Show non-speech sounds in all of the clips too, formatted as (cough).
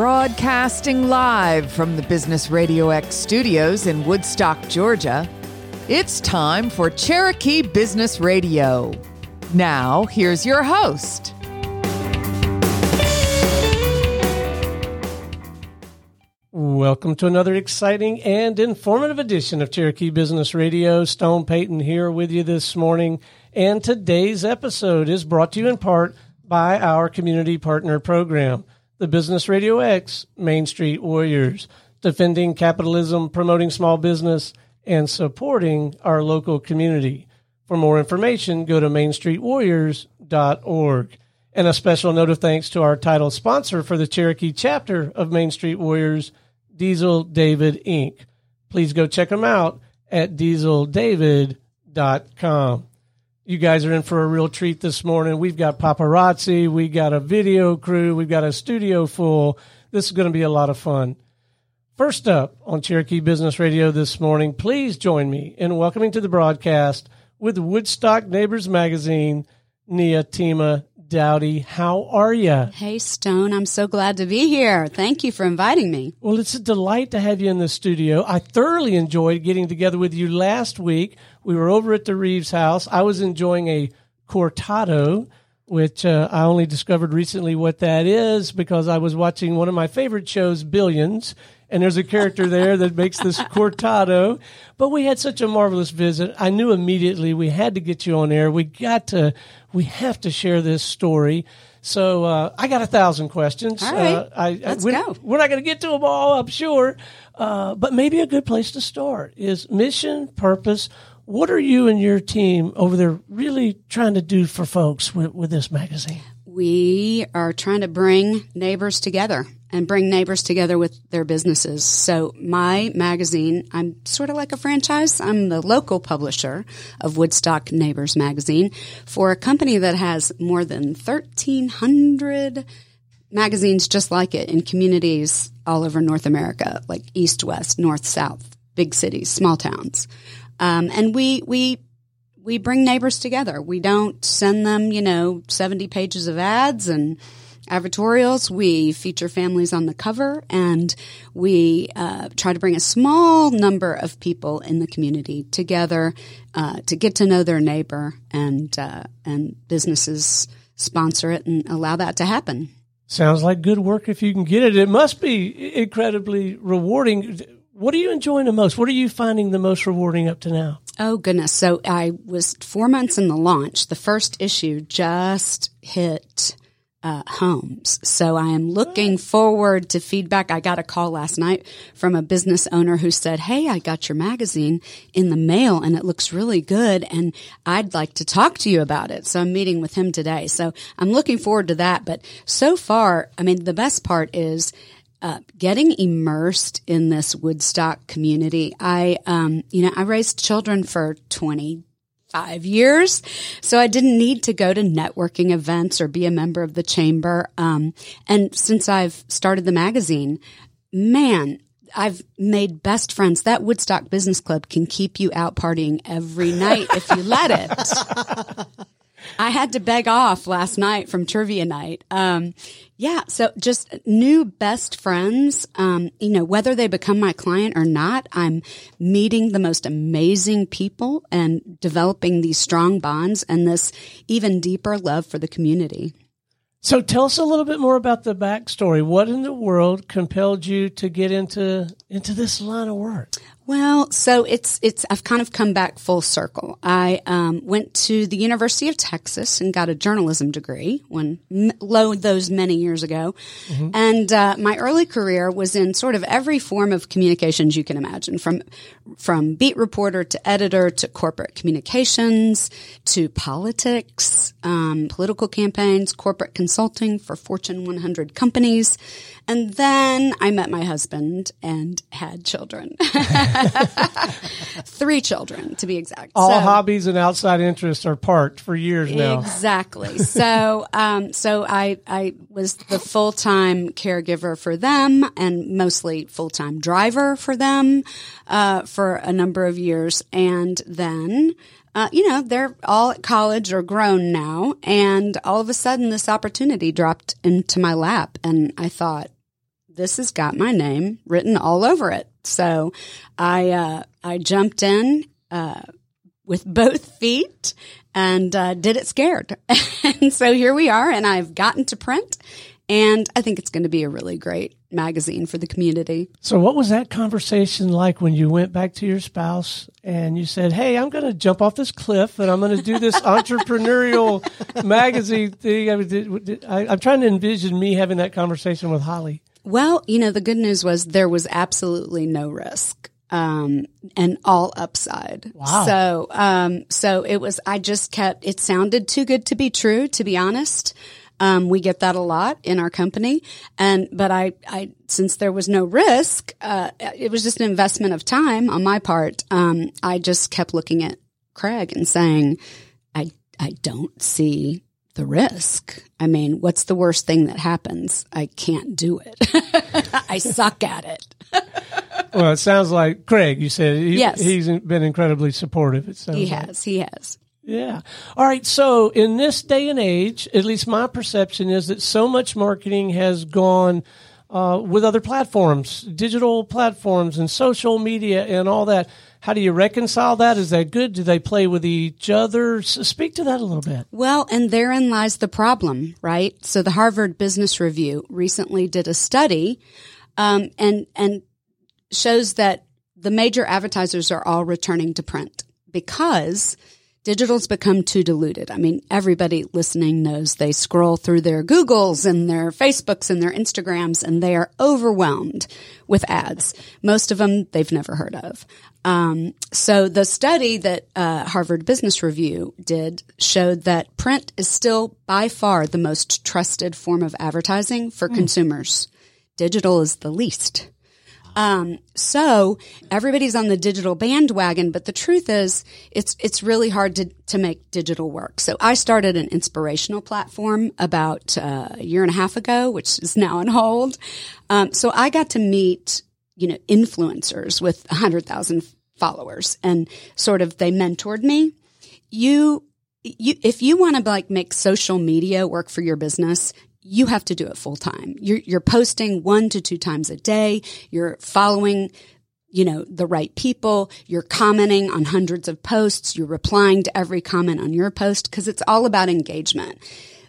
Broadcasting live from the Business Radio X studios in Woodstock, Georgia, it's time for Cherokee Business Radio. Now, here's your host. Welcome to another exciting and informative edition of Cherokee Business Radio. Stone Payton here with you this morning. And today's episode is brought to you in part by our community partner program the Business Radio X Main Street Warriors, defending capitalism, promoting small business, and supporting our local community. For more information, go to mainstreetwarriors.org. And a special note of thanks to our title sponsor for the Cherokee chapter of Main Street Warriors, Diesel David Inc. Please go check them out at dieseldavid.com you guys are in for a real treat this morning. We've got paparazzi, we got a video crew, we've got a studio full. This is going to be a lot of fun. First up on Cherokee Business Radio this morning, please join me in welcoming to the broadcast with Woodstock Neighbors Magazine, Neeahtima Dowdy. How are you? Hey, Stone. I'm so glad to be here. Thank you for inviting me. Well, it's a delight to have you in the studio. I thoroughly enjoyed getting together with you last week. We were over at the Reeves house. I was enjoying a cortado, which uh, I only discovered recently what that is because I was watching one of my favorite shows, Billions and there's a character there that makes this (laughs) cortado. But we had such a marvelous visit. I knew immediately we had to get you on air. We got to, we have to share this story. So uh, I got a thousand questions. All right, uh, I, let's we're, go. We're not going to get to them all, I'm sure. Uh, but maybe a good place to start is mission, purpose. What are you and your team over there really trying to do for folks with, with this magazine? We are trying to bring neighbors together and bring neighbors together with their businesses. So my magazine, I'm sort of like a franchise. I'm the local publisher of Woodstock Neighbors magazine for a company that has more than 1300 magazines just like it in communities all over North America, like east, west, north, south, big cities, small towns. Um, and we, we we bring neighbors together. We don't send them, you know, 70 pages of ads and advertorials. We feature families on the cover and we uh, try to bring a small number of people in the community together uh, to get to know their neighbor and, uh, and businesses sponsor it and allow that to happen. Sounds like good work if you can get it. It must be incredibly rewarding. What are you enjoying the most? What are you finding the most rewarding up to now? Oh goodness. So I was four months in the launch. The first issue just hit uh, homes. So I am looking forward to feedback. I got a call last night from a business owner who said, Hey, I got your magazine in the mail and it looks really good. And I'd like to talk to you about it. So I'm meeting with him today. So I'm looking forward to that. But so far, I mean, the best part is uh, getting immersed in this Woodstock community. I, um, you know, I raised children for 25 years. So I didn't need to go to networking events or be a member of the chamber. Um, and since I've started the magazine, man, I've made best friends. That Woodstock Business Club can keep you out partying every night if you let it. (laughs) I had to beg off last night from trivia night. Um, yeah, so just new best friends. Um, you know, whether they become my client or not, I'm meeting the most amazing people and developing these strong bonds and this even deeper love for the community. So tell us a little bit more about the backstory. What in the world compelled you to get into into this line of work? Well, so it's it's I've kind of come back full circle. I um, went to the University of Texas and got a journalism degree when low those many years ago, mm-hmm. and uh, my early career was in sort of every form of communications you can imagine, from from beat reporter to editor to corporate communications to politics, um, political campaigns, corporate consulting for Fortune 100 companies, and then I met my husband and had children. (laughs) Three children, to be exact. All so, hobbies and outside interests are parked for years now. Exactly. so, um, so I, I was the full time caregiver for them and mostly full time driver for them, uh, for a number of years. And then, uh, you know, they're all at college or grown now. And all of a sudden this opportunity dropped into my lap and I thought, this has got my name written all over it. So I, uh, I jumped in, uh, with (laughs) both feet and, uh, did it scared. (laughs) and so here we are and I've gotten to print and I think it's going to be a really great magazine for the community. So, what was that conversation like when you went back to your spouse and you said, Hey, I'm going to jump off this cliff and I'm going to do this (laughs) entrepreneurial magazine thing? I am trying to envision me having that conversation with Holly. Well, you know, the good news was there was absolutely no risk. Um, and all upside. Wow. So, um, so it was, I just kept, it sounded too good to be true, to be honest. Um, we get that a lot in our company. And, but I, I, since there was no risk, uh, it was just an investment of time on my part. Um, I just kept looking at Craig and saying, I, I don't see the risk. I mean, what's the worst thing that happens? I can't do it. (laughs) I suck at it. (laughs) well, it sounds like Craig, you said he, yes. he's been incredibly supportive. It sounds he like. has, he has. Yeah. All right. So in this day and age, at least my perception is that so much marketing has gone uh, with other platforms, digital platforms and social media and all that. How do you reconcile that? Is that good? Do they play with each other? Speak to that a little bit. Well, and therein lies the problem, right? So the Harvard Business Review recently did a study, um, and and shows that the major advertisers are all returning to print because digital's become too diluted. I mean, everybody listening knows they scroll through their Googles and their Facebooks and their Instagrams and they are overwhelmed with ads. Most of them they've never heard of. Um, so the study that uh, Harvard Business Review did showed that print is still by far the most trusted form of advertising for mm. consumers. Digital is the least. Um, so everybody's on the digital bandwagon, but the truth is it's, it's really hard to, to make digital work. So I started an inspirational platform about uh, a year and a half ago, which is now on hold. Um, so I got to meet, you know, influencers with a hundred thousand followers and sort of they mentored me. You, you, if you want to like make social media work for your business, you have to do it full time. You're, you're posting one to two times a day. You're following, you know, the right people. You're commenting on hundreds of posts. You're replying to every comment on your post because it's all about engagement.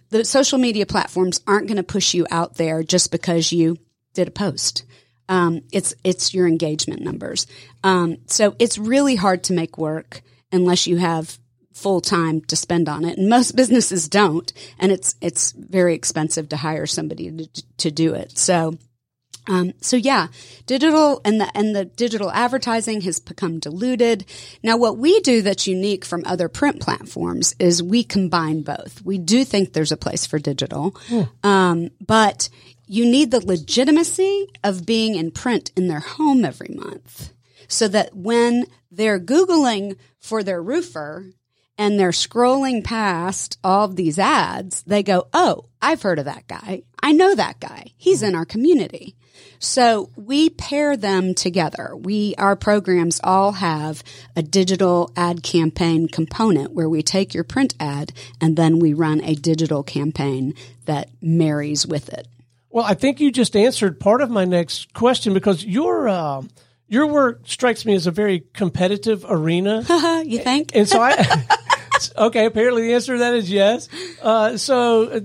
The social media platforms aren't going to push you out there just because you did a post. Um, it's it's your engagement numbers. Um, so it's really hard to make work unless you have full time to spend on it. And most (laughs) businesses don't. And it's, it's very expensive to hire somebody to, to do it. So, um, so yeah, digital and the, and the digital advertising has become diluted. Now what we do that's unique from other print platforms is we combine both. We do think there's a place for digital. Hmm. Um, but you need the legitimacy of being in print in their home every month so that when they're Googling for their roofer, and they're scrolling past all of these ads, they go, Oh, I've heard of that guy. I know that guy. He's in our community. So we pair them together. We, our programs all have a digital ad campaign component where we take your print ad and then we run a digital campaign that marries with it. Well, I think you just answered part of my next question because your, uh, your work strikes me as a very competitive arena. (laughs) you think? And so I, (laughs) okay, apparently the answer to that is yes. Uh, so, uh,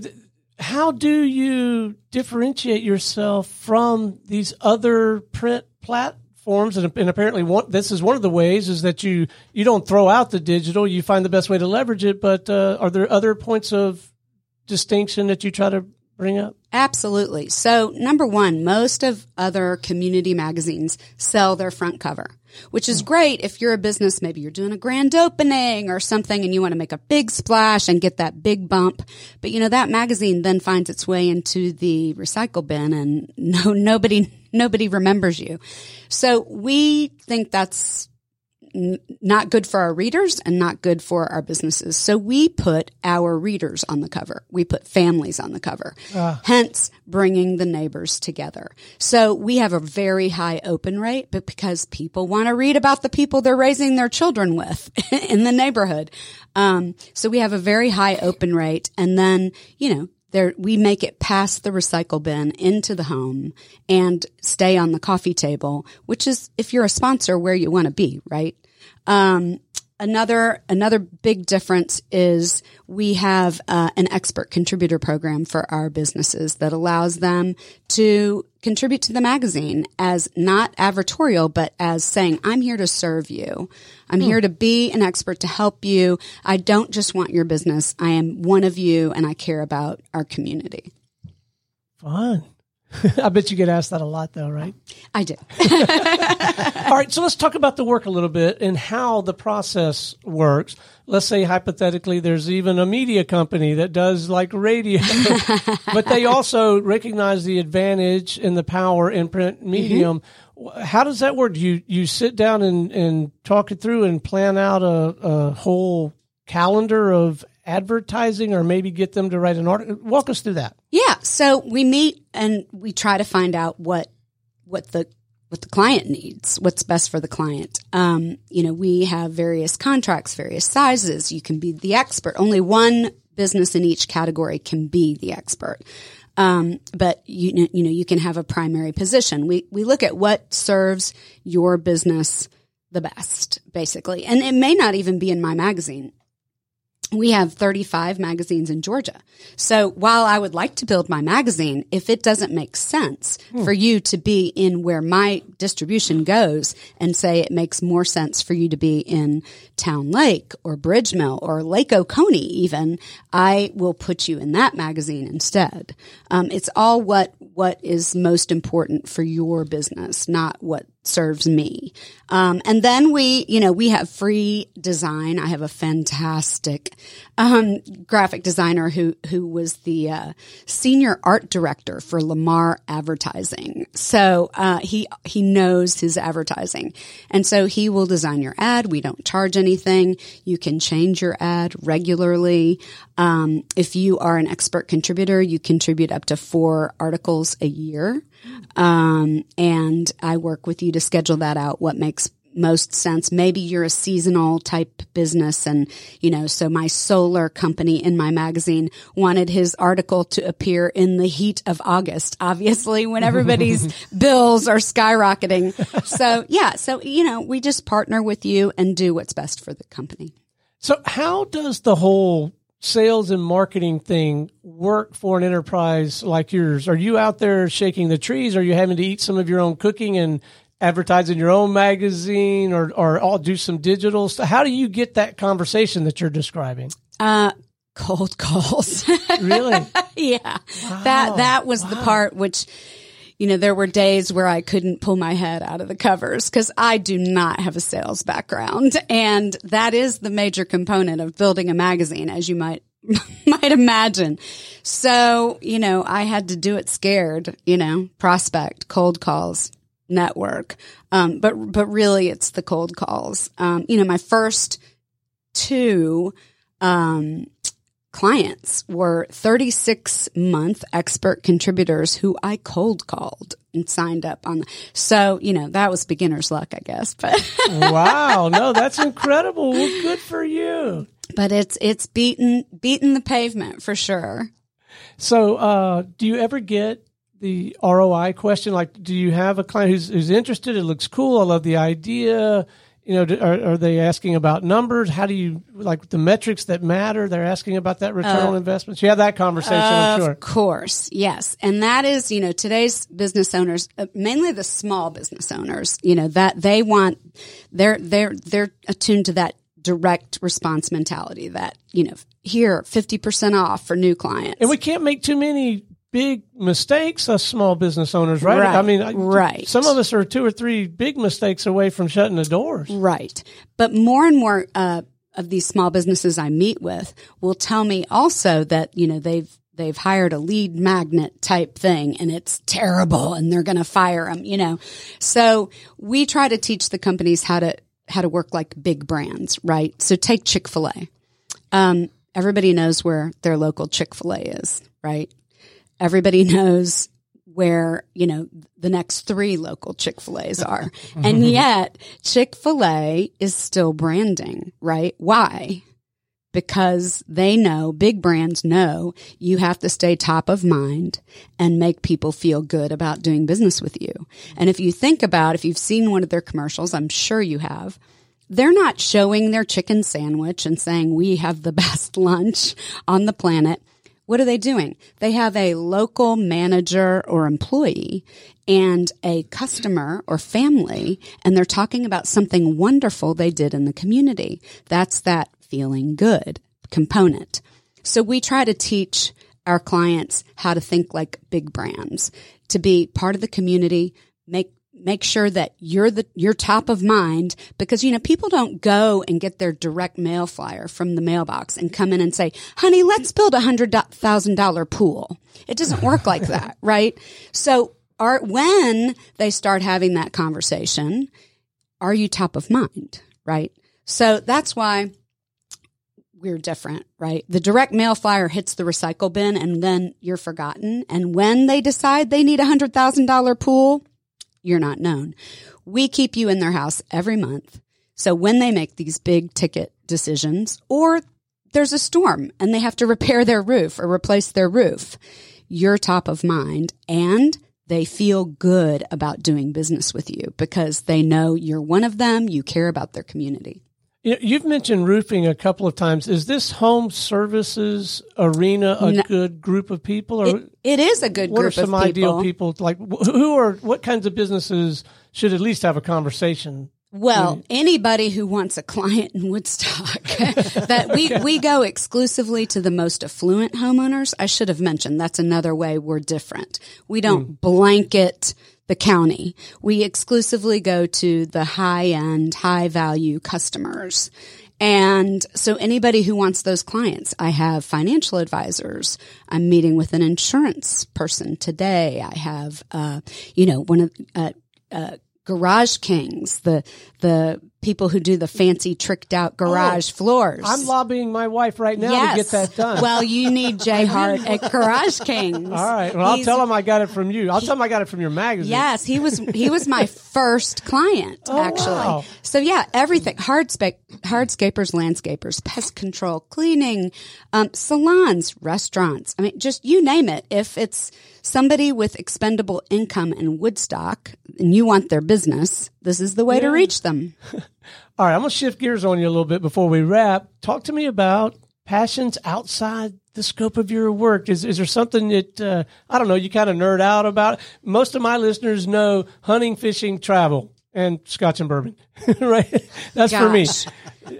how do you differentiate yourself from these other print platforms? And, and apparently, one, this is one of the ways is that you you don't throw out the digital. You find the best way to leverage it. But uh, are there other points of distinction that you try to bring up? Absolutely. So, number one, most of other community magazines sell their front cover, which is hmm. great if you're a business, maybe you're doing a grand opening or something and you want to make a big splash and get that big bump. But you know, that magazine then finds its way into the recycle bin and (laughs) no, nobody, nobody remembers you. So we think that's not good for our readers and not good for our businesses. So we put our readers on the cover. We put families on the cover. Uh. Hence bringing the neighbors together. So we have a very high open rate, but because people want to read about the people they're raising their children with (laughs) in the neighborhood. Um, so we have a very high open rate. And then, you know, there, we make it past the recycle bin into the home and stay on the coffee table, which is, if you're a sponsor, where you want to be, right? Um, another another big difference is we have uh, an expert contributor program for our businesses that allows them to contribute to the magazine as not advertorial but as saying i'm here to serve you. I'm here to be an expert to help you. I don't just want your business. I am one of you and i care about our community. Fun. (laughs) I bet you get asked that a lot, though, right? i do (laughs) All right, so let's talk about the work a little bit and how the process works. Let's say hypothetically there's even a media company that does like radio, (laughs) but they also recognize the advantage and the power in print mm-hmm. medium. How does that work? Do you you sit down and, and talk it through and plan out a, a whole calendar of advertising or maybe get them to write an article? Walk us through that. Yeah. So we meet and we try to find out what what the what the client needs, what's best for the client. Um, you know, we have various contracts, various sizes. You can be the expert. Only one business in each category can be the expert. Um, but you you know, you can have a primary position. We we look at what serves your business the best, basically, and it may not even be in my magazine we have 35 magazines in Georgia. So while I would like to build my magazine, if it doesn't make sense for you to be in where my distribution goes and say it makes more sense for you to be in Towne Lake or BridgeMill or Lake Oconee even, I will put you in that magazine instead. Um, it's all what, what is most important for your business, not what serves me. Um, and then we, you know, we have free design. I have a fantastic um, graphic designer who who was the uh, senior art director for Lamar Advertising. So uh, he he knows his advertising, and so he will design your ad. We don't charge anything. You can change your ad regularly. Um, if you are an expert contributor, you contribute up to four articles a year. Um, and I work with you to schedule that out, what makes most sense. Maybe you're a seasonal type business and, you know, so my solar company in my magazine wanted his article to appear in the heat of August, obviously when everybody's (laughs) bills are skyrocketing. So yeah, so, you know, we just partner with you and do what's best for the company. So how does the whole sales and marketing thing work for an enterprise like yours? Are you out there shaking the trees? Are you having to eat some of your own cooking and advertise in your own magazine or, or all do some digital stuff? How do you get that conversation that you're describing? Uh, cold calls. (laughs) Really? yeah. That, that was the part which, you know, there were days where I couldn't pull my head out of the covers because I do not have a sales background. And that is the major component of building a magazine, as you might, (laughs) might imagine. So, you know, I had to do it scared, you know, prospect, cold calls, network. Um, but, but really it's the cold calls. Um, you know, my first two, um, clients were 36 month expert contributors who I cold called and signed up on. So, you know, that was beginner's luck, I guess, but, (laughs) wow. No, that's incredible. Well, good for you. but it's, it's beaten, beaten the pavement for sure. So, uh, do you ever get the ROI question? Like, do you have a client who's, who's interested? It looks cool. I love the idea. You know, are, are they asking about numbers? How do you like the metrics that matter? They're asking about that return on investments. You have that conversation, I'm sure. Of course, yes. And that is, you know, today's business owners, uh, mainly the small business owners, you know, that they want, they're, they're, they're attuned to that direct response mentality that, you know, here, 50% off for new clients. And we can't make too many big mistakes as small business owners, right? Right, I mean, I- right. Some of us are two or three big mistakes away from shutting the doors. Right. But more and more uh, of these small businesses I meet with will tell me also that, you know, they've they've hired a lead magnet type thing and it's terrible and they're going to fire them, you know. So we try to teach the companies how to how to work like big brands, right? So take Chick-fil-A. Um, everybody knows where their local Chick-fil-A is, right? Everybody (laughs) knows where, you know, the next three local Chick-fil-A's are. (laughs) and yet Chick-fil-A is still branding, right? Why? because they know, big brands know, you have to stay top of mind and make people feel good about doing business with you. And if you think about, if you've seen one of their commercials, I'm sure you have, they're not showing their chicken sandwich and saying, we have the (laughs) best lunch on the planet. What are they doing? They have a local manager or employee and a customer or family, and they're talking about something wonderful they did in the community. That's that feeling good component. So we try to teach our clients how to think like big brands, to be part of the community, make make sure that you're the you're top of mind because you know people don't go and get their direct mail flyer from the mailbox and come in and say honey let's build a hundred thousand dollar pool it doesn't work like (laughs) that right so are when they start having that conversation are you top of mind right so that's why we're different, right? The direct mail flyer hits the recycle bin and then you're forgotten. And when they decide they need a hundred thousand dollar pool, you're not known. We keep you in their house every month. So when they make these big ticket decisions or there's a storm and they have to repair their roof or replace their roof, you're top of mind and they feel good about doing business with you because they know you're one of them. You care about their community. You've mentioned roofing a couple of times. Is this home services arena a no, good group of people? Or it, it is a good group. what group are some ideal people? Like who are what kinds of businesses should at least have a conversation? Well, anybody who wants a client in Woodstock, (laughs) that we, (laughs) we go exclusively to the most affluent homeowners. I should have mentioned that's another way we're different. We don't mm. blanket the county. We exclusively go to the high end, high value customers. And so anybody who wants those clients, I have financial advisors. I'm meeting with an insurance person today. I have, uh, you know, one of, uh, uh, Garage Kings, the the people who do the fancy tricked out garage oh, floors. I'm lobbying my wife right now yes. to get that done. Well, you need (laughs) Jay Hart at Garage (laughs) Kings. All right. Well, He's, I'll tell him I got it from you. I'll he, tell him I got it from your magazine. Yes, he was he was my (laughs) first client oh, actually. Wow. So yeah, everything hardscape hardscapers, landscapers, pest control, cleaning, um, salons, restaurants. I mean, just you name it. If it's somebody with expendable income in Woodstock and you want their business, this is the way yeah. to reach them. (laughs) All right, I'm going to shift gears on you a little bit before we wrap. Talk to me about passions outside the scope of your work. Is, is there something that, uh, I don't know, you kind of nerd out about? Most of my listeners know hunting, fishing, travel, and scotch and bourbon, (laughs) right? That's Gosh. for me.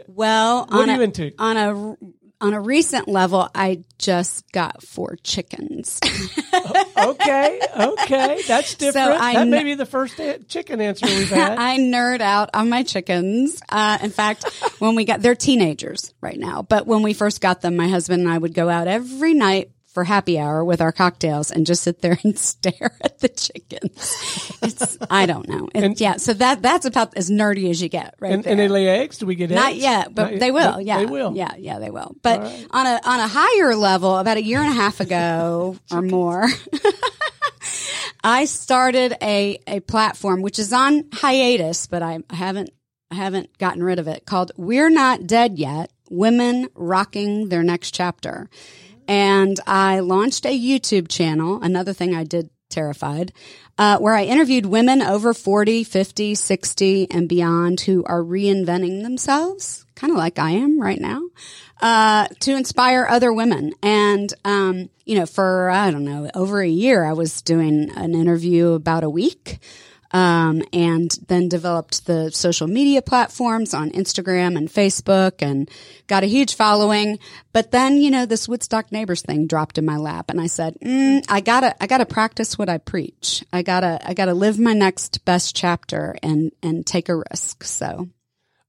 Well, what are you into? On a on a recent level, I just got four chickens. (laughs) okay, okay, that's different. So I that may be the first chicken answer we've had. (laughs) I nerd out on my chickens. Uh, in fact, when we got, they're teenagers right now, but when we first got them, my husband and I would go out every night for happy hour with our cocktails and just sit there (laughs) and stare at the chickens. It's I don't know. and, yeah, so that that's about as nerdy as you get, right? And, and they lay eggs. Do we get Not eggs? yet, but Not they will. Yeah, they will. Yeah, yeah, they will. But right. on a on a higher level, about a year and a half ago (laughs) or more. (laughs) I started a, a platform which is on hiatus, but I haven't I haven't gotten rid of it called We're Not Dead Yet Women Rocking Their Next Chapter. And I launched a YouTube channel, another thing I did terrified, uh, where I interviewed women over 40, 50, 60 and beyond who are reinventing themselves, kind of like I am right now, uh, to inspire other women. And, um, you know, for, I don't know, over a year, I was doing an interview about a week um, and then developed the social media platforms on Instagram and Facebook and got a huge following. But then, you know, this Woodstock neighbors thing dropped in my lap and I said, mm, I gotta, I gotta practice what I preach. I gotta, I gotta live my next best chapter and, and take a risk. So.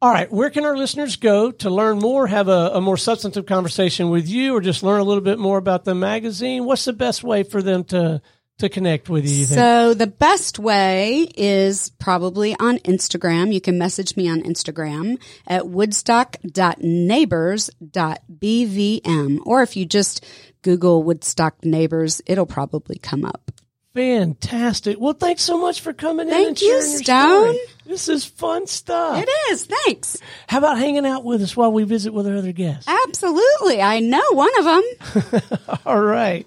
All right. Where can our listeners go to learn more, have a, a more substantive conversation with you, or just learn a little bit more about the magazine? What's the best way for them to, to connect with you? So the best way is probably on Instagram. You can message me on Instagram at woodstock.neighbors.bvm. Or if you just Google Woodstock Neighbors, it'll probably come up. Fantastic. Well, thanks so much for coming in Thank and you, Stone. story. This is fun stuff. It is. Thanks. How about hanging out with us while we visit with our other guests? Absolutely. I know one of them. (laughs) All right.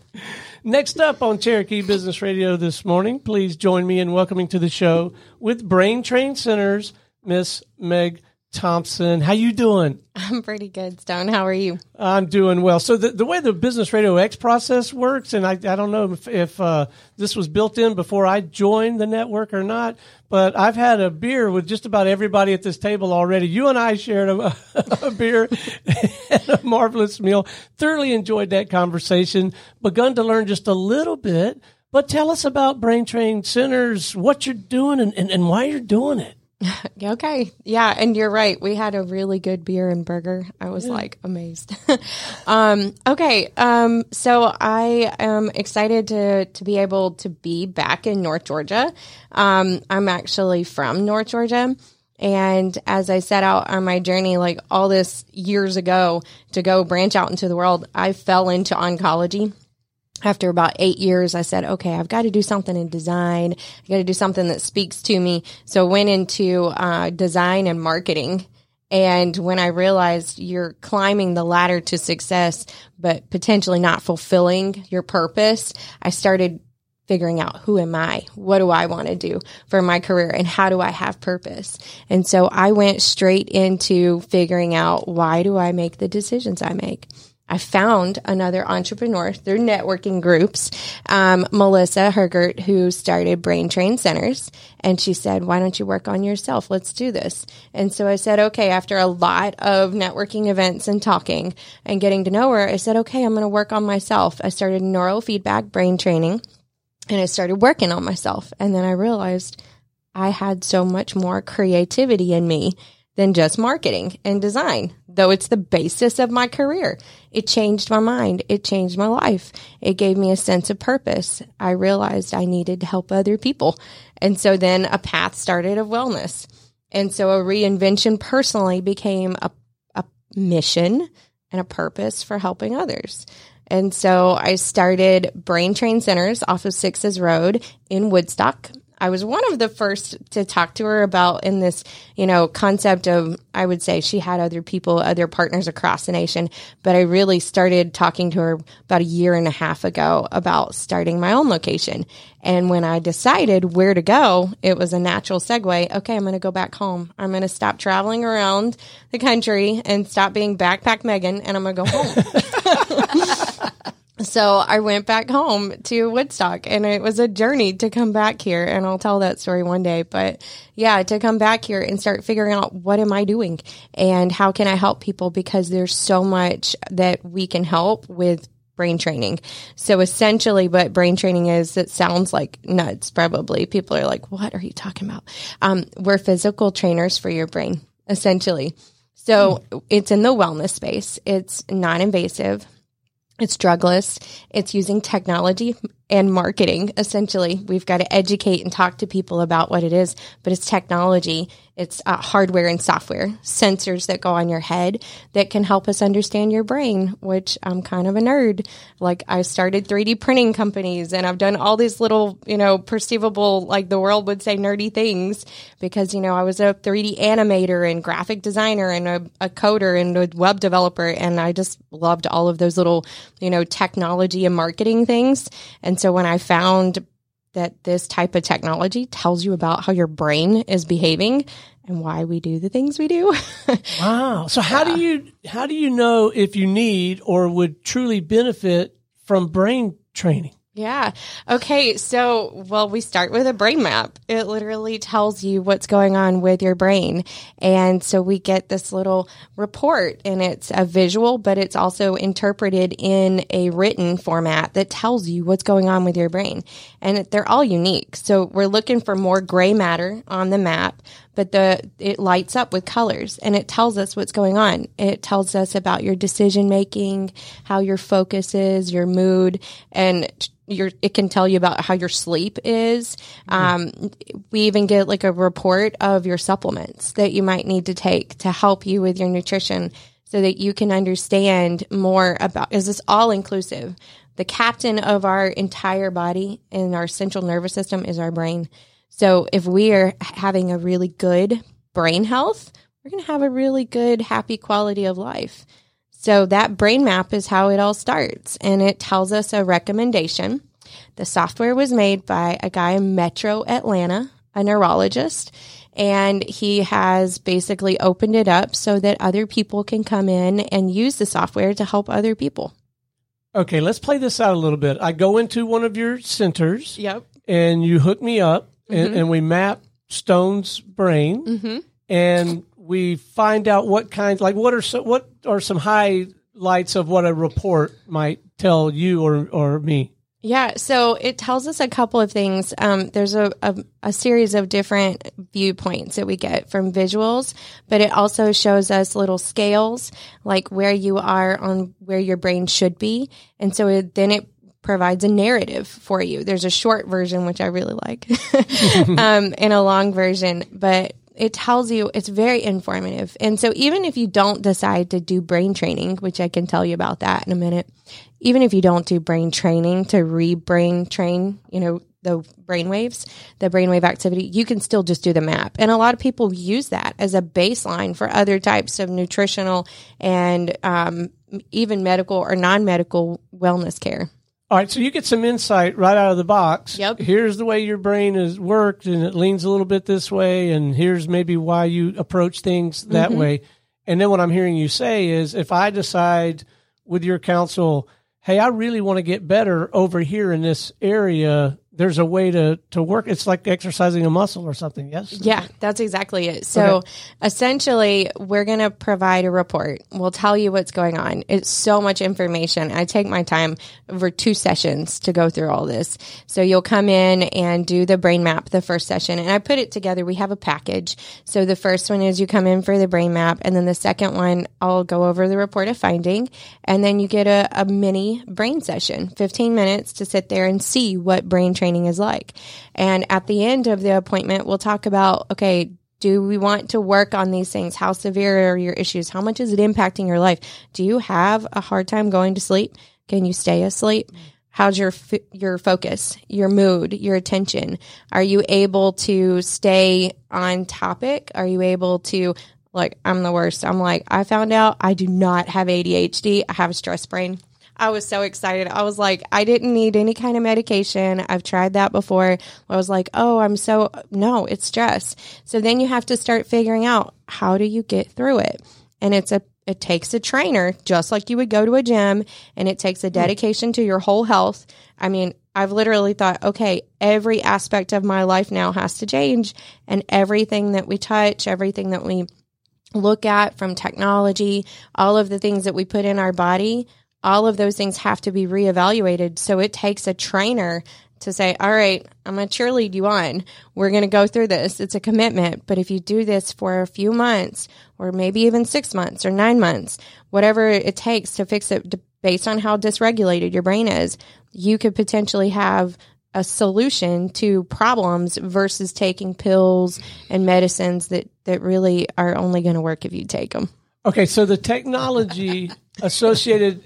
Next up on Cherokee Business Radio this morning, please join me in welcoming to the show with Brain Train Center's Miss Meg Thompson. How you doing? I'm pretty good, Stone. How are you? I'm doing well. So the, the way the Business Radio X process works, and I, I don't know if, if uh, this was built in before I joined the network or not, but I've had a beer with just about everybody at this table already. You and I shared a, (laughs) a beer (laughs) and a marvelous meal. Thoroughly enjoyed that conversation. Begun to learn just a little bit, but tell us about Brain Train Centers, what you're doing, and, and, and why you're doing it. (laughs) Okay. Yeah. And you're right. We had a really good beer and burger. I was like amazed. (laughs) um, okay. Um, so I am excited to, to be able to be back in North Georgia. Um, I'm actually from North Georgia. And as I set out on my journey, like all this years ago to go branch out into the world, I fell into oncology after about eight years, I said, okay, I've got to do something in design. I got to do something that speaks to me. So I went into uh, design and marketing. And when I realized you're climbing the ladder to success, but potentially not fulfilling your purpose, I started figuring out who am I? What do I want to do for my career? And how do I have purpose? And so I went straight into figuring out why do I make the decisions I make? I found another entrepreneur through networking groups, um, Melissa Hergert, who started Brain Train Centers. And she said, Why don't you work on yourself? Let's do this. And so I said, Okay, after a lot of networking events and talking and getting to know her, I said, Okay, I'm going to work on myself. I started neurofeedback brain training and I started working on myself. And then I realized I had so much more creativity in me than just marketing and design, though it's the basis of my career. It changed my mind. It changed my life. It gave me a sense of purpose. I realized I needed to help other people. And so then a path started of wellness. And so a reinvention personally became a, a mission and a purpose for helping others. And so I started Brain Train Centers off of Sixes Road in Woodstock. I was one of the first to talk to her about in this, you know, concept of, I would say she had other people, other partners across the nation, but I really started talking to her about a year and a half ago about starting my own location. And when I decided where to go, it was a natural segue. Okay, I'm going to go back home. I'm going to stop traveling around the country and stop being backpack Megan and I'm going to go home. (laughs) So I went back home to Woodstock and it was a journey to come back here. And I'll tell that story one day. But yeah, to come back here and start figuring out what am I doing and how can I help people because there's so much that we can help with brain training. So essentially what brain training is, it sounds like nuts probably. People are like, what are you talking about? Um, we're physical trainers for your brain, essentially. So it's in the wellness space. It's non-invasive. It's drugless. It's using technology and marketing. Essentially, we've got to educate and talk to people about what it is, but it's technology. It's uh, hardware and software, sensors that go on your head that can help us understand your brain, which I'm kind of a nerd. Like I started 3D printing companies and I've done all these little, you know, perceivable, like the world would say nerdy things because, you know, I was a 3D animator and graphic designer and a, a coder and a web developer. And I just loved all of those little, you know, technology and marketing things. And so when I found that this type of technology tells you about how your brain is behaving and why we do the things we do. (laughs) Wow. So how do you how do you know if you need or would truly benefit from brain training? Yeah. Okay. So, well, we start with a brain map. It literally tells you what's going on with your brain. And so we get this little report and it's a visual, but it's also interpreted in a written format that tells you what's going on with your brain. And they're all unique. So we're looking for more gray matter on the map, but the it lights up with colors and it tells us what's going on. It tells us about your decision making, how your focus is, your mood, and your it can tell you about how your sleep is. Um, we even get like a report of your supplements that you might need to take to help you with your nutrition so that you can understand more about is this all inclusive the captain of our entire body and our central nervous system is our brain. So if we are having a really good brain health, we're going to have a really good, happy quality of life. So that brain map is how it all starts, and it tells us a recommendation. The software was made by a guy in Metro Atlanta, a neurologist, and he has basically opened it up so that other people can come in and use the software to help other people. Okay, let's play this out a little bit. I go into one of your centers. Yep. And you hook me up, and, and we map Stone's brain, Mm-hmm. and we find out what kinds, like what are some, what are some highlights of what a report might tell you or or me. Yeah, so it tells us a couple of things. Um, there's a, a, a series of different viewpoints that we get from visuals, but it also shows us little scales, like where you are on where your brain should be. And so it, then it provides a narrative for you. There's a short version, which I really like, (laughs) um, and a long version, but it tells you it's very informative. And so even if you don't decide to do brain training, which I can tell you about that in a minute, even if you don't do brain training to re-brain train, you know, the brain waves, the brainwave activity, you can still just do the map. And a lot of people use that as a baseline for other types of nutritional and um, even medical or non-medical wellness care. All right, so you get some insight right out of the box. Yep. Here's the way your brain has worked, and it leans a little bit this way, and here's maybe why you approach things that mm-hmm. way. And then what I'm hearing you say is, if I decide with your counsel, hey, I really want to get better over here in this area, there's a way to to work. It's like exercising a muscle or something. Yes. Yeah, that's exactly it. So essentially, we're going to provide a report. We'll tell you what's going on. It's so much information. I take my time over two sessions to go through all this. So you'll come in and do the brain map the first session, and I put it together. We have a package. So the first one is you come in for the brain map, and then the second one, I'll go over the report of finding, and then you get a, a mini brain session, 15 minutes to sit there and see what brain training is like. And at the end of the appointment, we'll talk about, okay, do we want to work on these things? How severe are your issues? How much is it impacting your life? Do you have a hard time going to sleep? Can you stay asleep? How's your f- your focus, your mood, your attention? Are you able to stay on topic? Are you able to like I'm the worst. I'm like I found out I do not have ADHD. I have a stress brain. I was so excited. I was like, I didn't need any kind of medication. I've tried that before. I was like, oh, I'm so, no, it's stress. So then you have to start figuring out how do you get through it? And it's a, it takes a trainer, just like you would go to a gym, and it takes a hmm. dedication to your whole health. I mean, I've literally thought, okay, every aspect of my life now has to change, and everything that we touch, everything that we look at from technology, all of the things that we put in our body, all of those things have to be reevaluated. So it takes a trainer to say, all right, I'm going to cheerlead you on. We're going to go through this. It's a commitment. But if you do this for a few months or maybe even six months or nine months, whatever it takes to fix it based on how dysregulated your brain is, you could potentially have a solution to problems versus taking pills and medicines that, that really are only going to work if you take them. Okay, so the technology associated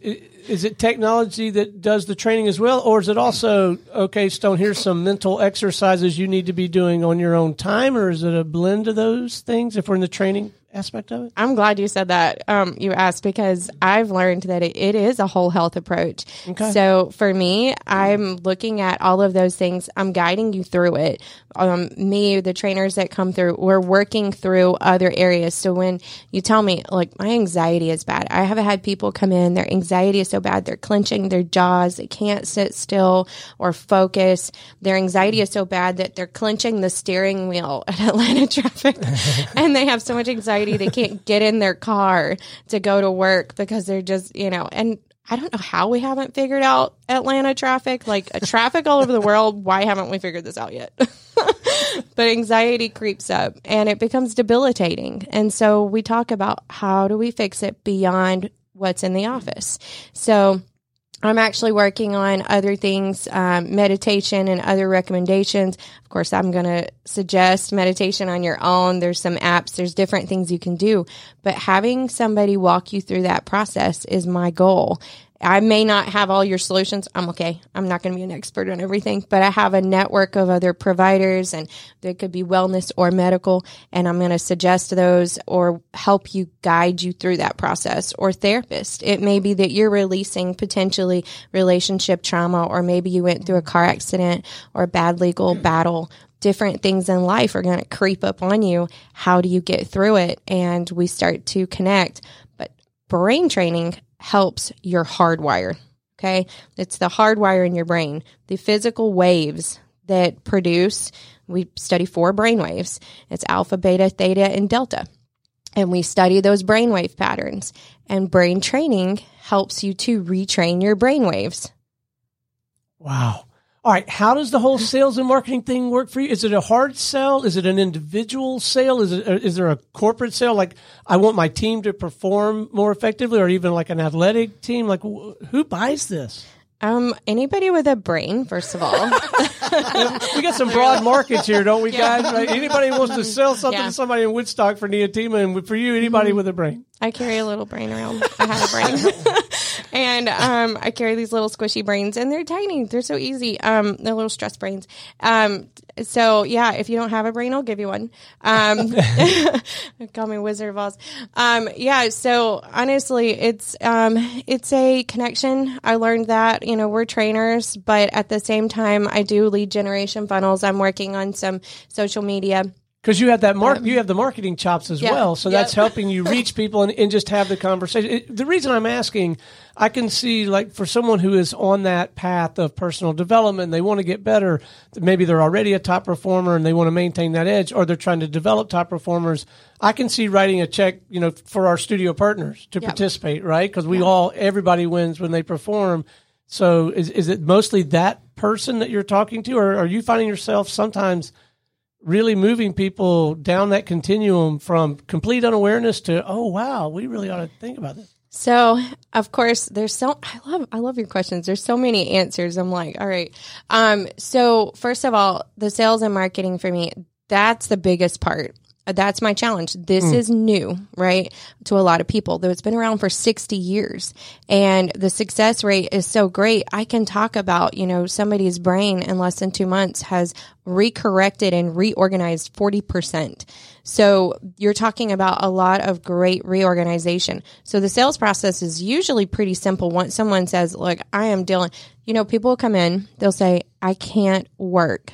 is it technology that does the training as well, or is it also okay, Stone? Here's some mental exercises you need to be doing on your own time, or is it a blend of those things? If we're in the training aspect of it, I'm glad you said that. Um, you asked because I've learned that it, it is a whole health approach. Okay. So for me, I'm looking at all of those things. I'm guiding you through it. Um, me, the trainers that come through, we're working through other areas. So when you tell me, like, my anxiety is bad, I have had people come in, their anxiety is so bad, they're clenching their jaws, they can't sit still or focus. Their anxiety is so bad that they're clenching the steering wheel at (laughs) Atlanta traffic. (laughs) and they have so much anxiety they can't get in their car to go to work because they're just, you know, and I don't know how we haven't figured out Atlanta traffic, like a traffic all over the world. Why haven't we figured this out yet? (laughs) but anxiety creeps up and it becomes debilitating. And so we talk about how do we fix it beyond what's in the office. So I'm actually working on other things, um, meditation and other recommendations. Of course, I'm going to suggest meditation on your own. There's some apps, there's different things you can do, but having somebody walk you through that process is my goal. I may not have all your solutions. I'm okay. I'm not going to be an expert on everything, but I have a network of other providers and they could be wellness or medical. And I'm going to suggest those or help you guide you through that process or therapist. It may be that you're releasing potentially relationship trauma, or maybe you went through a car accident or a bad legal battle different things in life are going to creep up on you. How do you get through it? And we start to connect. But brain training helps your hardwire. Okay. It's the hardwire in your brain. The physical waves that produce, we study four brain waves. It's alpha, beta, theta, and delta. And we study those brainwave patterns. And brain training helps you to retrain your brain waves. Wow. All right. How does the whole sales and marketing thing work for you? Is it a hard sell? Is it an individual sale? Is it, is there a corporate sale? Like I want my team to perform more effectively or even like an athletic team? Like who buys this? Um, anybody with a brain, first of all. (laughs) (laughs) we got some broad markets here, don't we, guys? Right? Anybody wants to sell something yeah. to somebody in Woodstock for Neeahtima, and for you, anybody mm-hmm. with a brain. I carry a little brain around. I have a brain. (laughs) and um, I carry these little squishy brains, and they're tiny. They're so easy. Um, they're little stress brains. Um, so yeah, if you don't have a brain, I'll give you one. Um, (laughs) (laughs) call me Wizard of Oz. Um, yeah. So honestly, it's um, it's a connection. I learned that you know we're trainers, but at the same time, I do lead generation funnels. I'm working on some social media because you have that mark, um, you have the marketing chops as yeah, well. So that's (laughs) helping you reach people and, and just have the conversation. It, the reason I'm asking, I can see like for someone who is on that path of personal development, they want to get better. Maybe they're already a top performer and they want to maintain that edge, or they're trying to develop top performers. I can see writing a check, you know, for our studio partners to participate, right? Because we all, everybody wins when they perform. So is is it mostly that person that you're talking to, or are you finding yourself sometimes? really moving people down that continuum from complete unawareness to oh wow we really ought to think about this? So of course there's so i love i love your questions. There's so many answers. I'm like all right. Um so first of all the sales and marketing for me that's the biggest part that's my challenge. This mm. is new, right? To a lot of people, though it's been around for 60 years and the success rate is so great. I can talk about, you know, somebody's brain in less than two months has recorrected and reorganized 40%. So you're talking about a lot of great reorganization. So the sales process is usually pretty simple. Once someone says, look, I am dealing, you know, people come in, they'll say, I can't work.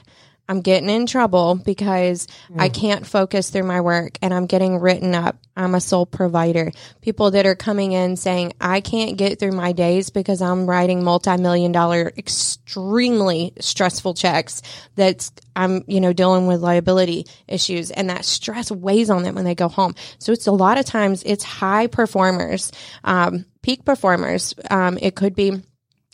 I'm getting in trouble because mm. I can't focus through my work and I'm getting written up. I'm a sole provider. People that are coming in saying, I can't get through my days because I'm writing multi-million dollar, extremely stressful checks that's, I'm, you know, dealing with liability issues and that stress weighs on them when they go home. So it's a lot of times it's high performers, um, peak performers. Um, it could be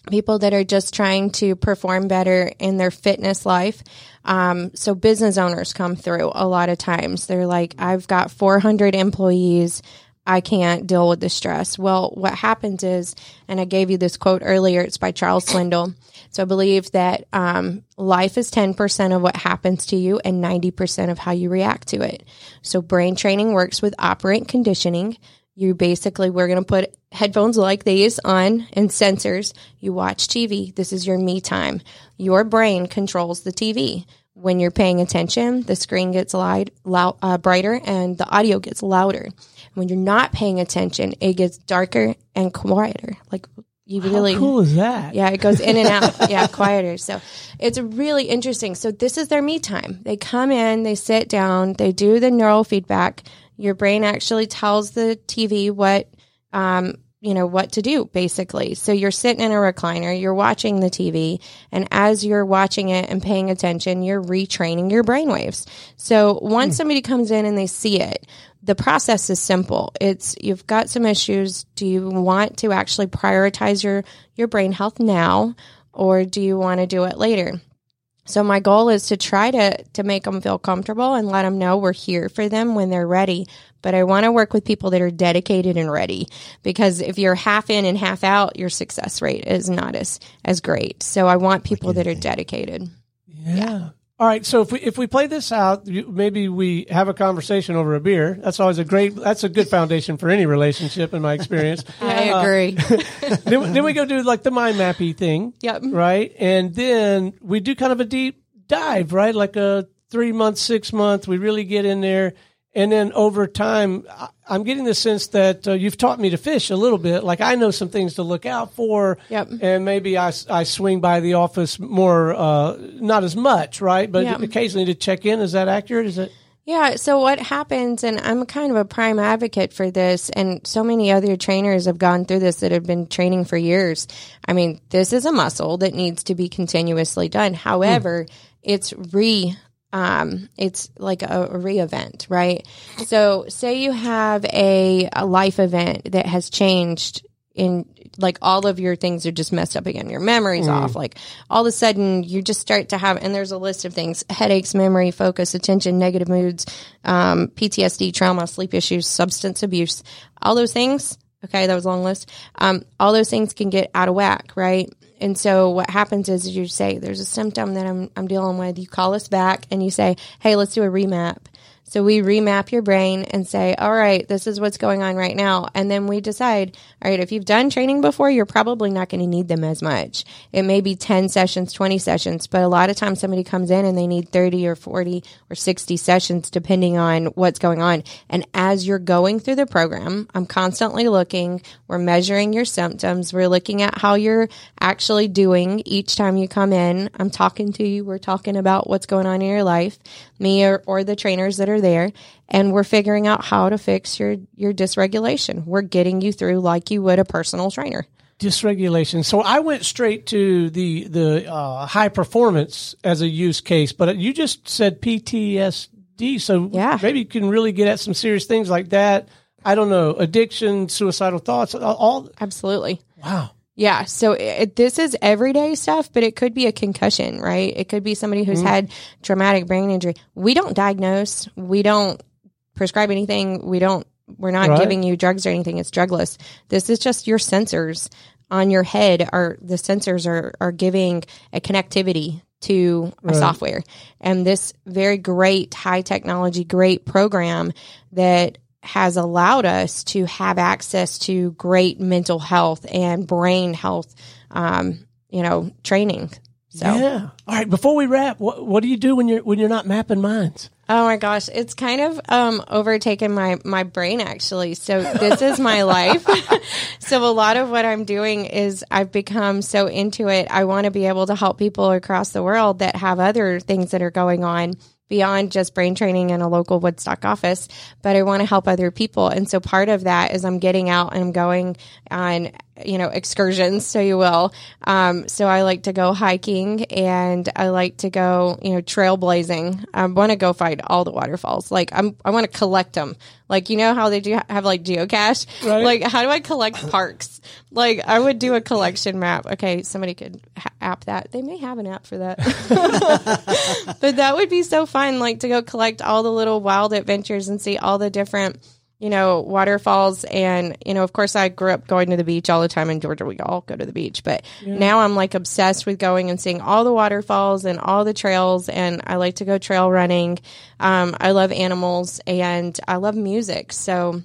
people that are just trying to perform better in their fitness life. Um, so business owners come through a lot of times. They're like, I've got 400 employees. I can't deal with the stress. Well, what happens is, and I gave you this quote earlier, it's by Charles Swindoll. So I believe that um, life is 10% of what happens to you and 90% of how you react to it. So brain training works with operant conditioning you basically we're going to put headphones like these on and sensors. You watch tv this is your me time. Your brain controls the tv when you're paying attention the screen gets loud, loud uh, brighter and the audio gets louder. When you're not paying attention it gets darker and quieter. Like you really How cool is that? Yeah it goes in and out. (laughs) Yeah quieter. So it's really interesting. So this is their me time. They come in they sit down they do the neural feedback your brain actually tells the TV what, um, you know, what to do basically. So you're sitting in a recliner, you're watching the TV, and as you're watching it and paying attention, you're retraining your brain waves. So once mm. somebody comes in and they see it, the process is simple. It's you've got some issues. Do you want to actually prioritize your your brain health now or do you want to do it later? So my goal is to try to to make them feel comfortable and let them know we're here for them when they're ready. But I want to work with people that are dedicated and ready because if you're half in and half out, your success rate is not as as great. So I want people that are dedicated. Yeah. yeah. All right, so if we if we play this out, maybe we have a conversation over a beer. That's always a great. That's a good foundation for any relationship, in my experience. (laughs) I uh, agree. (laughs) then, we- then we go do like the mind mappy thing. Yep. Right, and then we do kind of a deep dive, right? Like a three month, six month. We really get in there, and then over time, I'm getting the sense that uh, you've taught me to fish a little bit. Like I know some things to look out for. Yep. And maybe I, I swing by the office more, uh, not as much, right? But Yep. occasionally to check in. Is that accurate? Is it? Yeah. So what happens, and I'm kind of a prime advocate for this, and so many other trainers have gone through this that have been training for years. I mean, this is a muscle that needs to be continuously done. However, it's re. Um, it's like a, a re-event, right? So, say you have a, a life event that has changed in like all of your things are just messed up again. Your memory's off. Like all of a sudden you just start to have, and there's a list of things, headaches, memory, focus, attention, negative moods, um, PTSD, trauma, sleep issues, substance abuse, all those things. Okay. That was a long list. Um, all those things can get out of whack. Right. And so what happens is you say, there's a symptom that I'm, I'm dealing with. You call us back and you say, Hey, let's do a remap. So we remap your brain and say, all right, this is what's going on right now. And then we decide, all right, if you've done training before, you're probably not going to need them as much. It may be 10 sessions, 20 sessions, but a lot of times somebody comes in and they need 30 or 40 or 60 sessions depending on what's going on. And as you're going through the program, I'm constantly looking, we're measuring your symptoms. We're looking at how you're actually doing each time you come in. I'm talking to you. We're talking about what's going on in your life, me or, or the trainers that are there. And we're figuring out how to fix your, your dysregulation. We're getting you through like you would a personal trainer. dysregulation. So I went straight to the the uh, high performance as a use case, but you just said PTSD. So Yeah. maybe you can really get at some serious things like that. I don't know, addiction, suicidal thoughts, all. all Absolutely. wow. Yeah. So it, this is everyday stuff, but it could be a concussion, right? It could be somebody who's mm-hmm. had traumatic brain injury. We don't diagnose. We don't prescribe anything. We don't, we're not Right. giving you drugs or anything. It's drugless. This is just your sensors on your head are the sensors are, are giving a connectivity to a software and this very great high technology, great program that has allowed us to have access to great mental health and brain health, um, you know, training. So, Yeah. All right. Before we wrap, what, what do you do when you're when you're not mapping minds? oh my gosh, it's kind of um, overtaken my my brain actually. So this is my (laughs) life. (laughs) so a lot of what I'm doing is I've become so into it. I want to be able to help people across the world that have other things that are going on beyond just brain training in a local Woodstock office, but I want to help other people. And so part of that is I'm getting out and I'm going on, you know, excursions, so you will. Um, so I like to go hiking and I like to go, you know, trailblazing. I want to go find all the waterfalls. Like I'm, I want to collect them. Like, you know how they do have like geocache? Right. Like, how do I collect parks? Like, I would do a collection map. Okay, somebody could ha- app that. They may have an app for that. (laughs) but that would be so fun, like to go collect all the little wild adventures and see all the different, you know, waterfalls. And, you know, of course, I grew up going to the beach all the time in Georgia. We all go to the beach, but now I'm like obsessed with going and seeing all the waterfalls and all the trails. And I like to go trail running. Um, I love animals and I love music. So,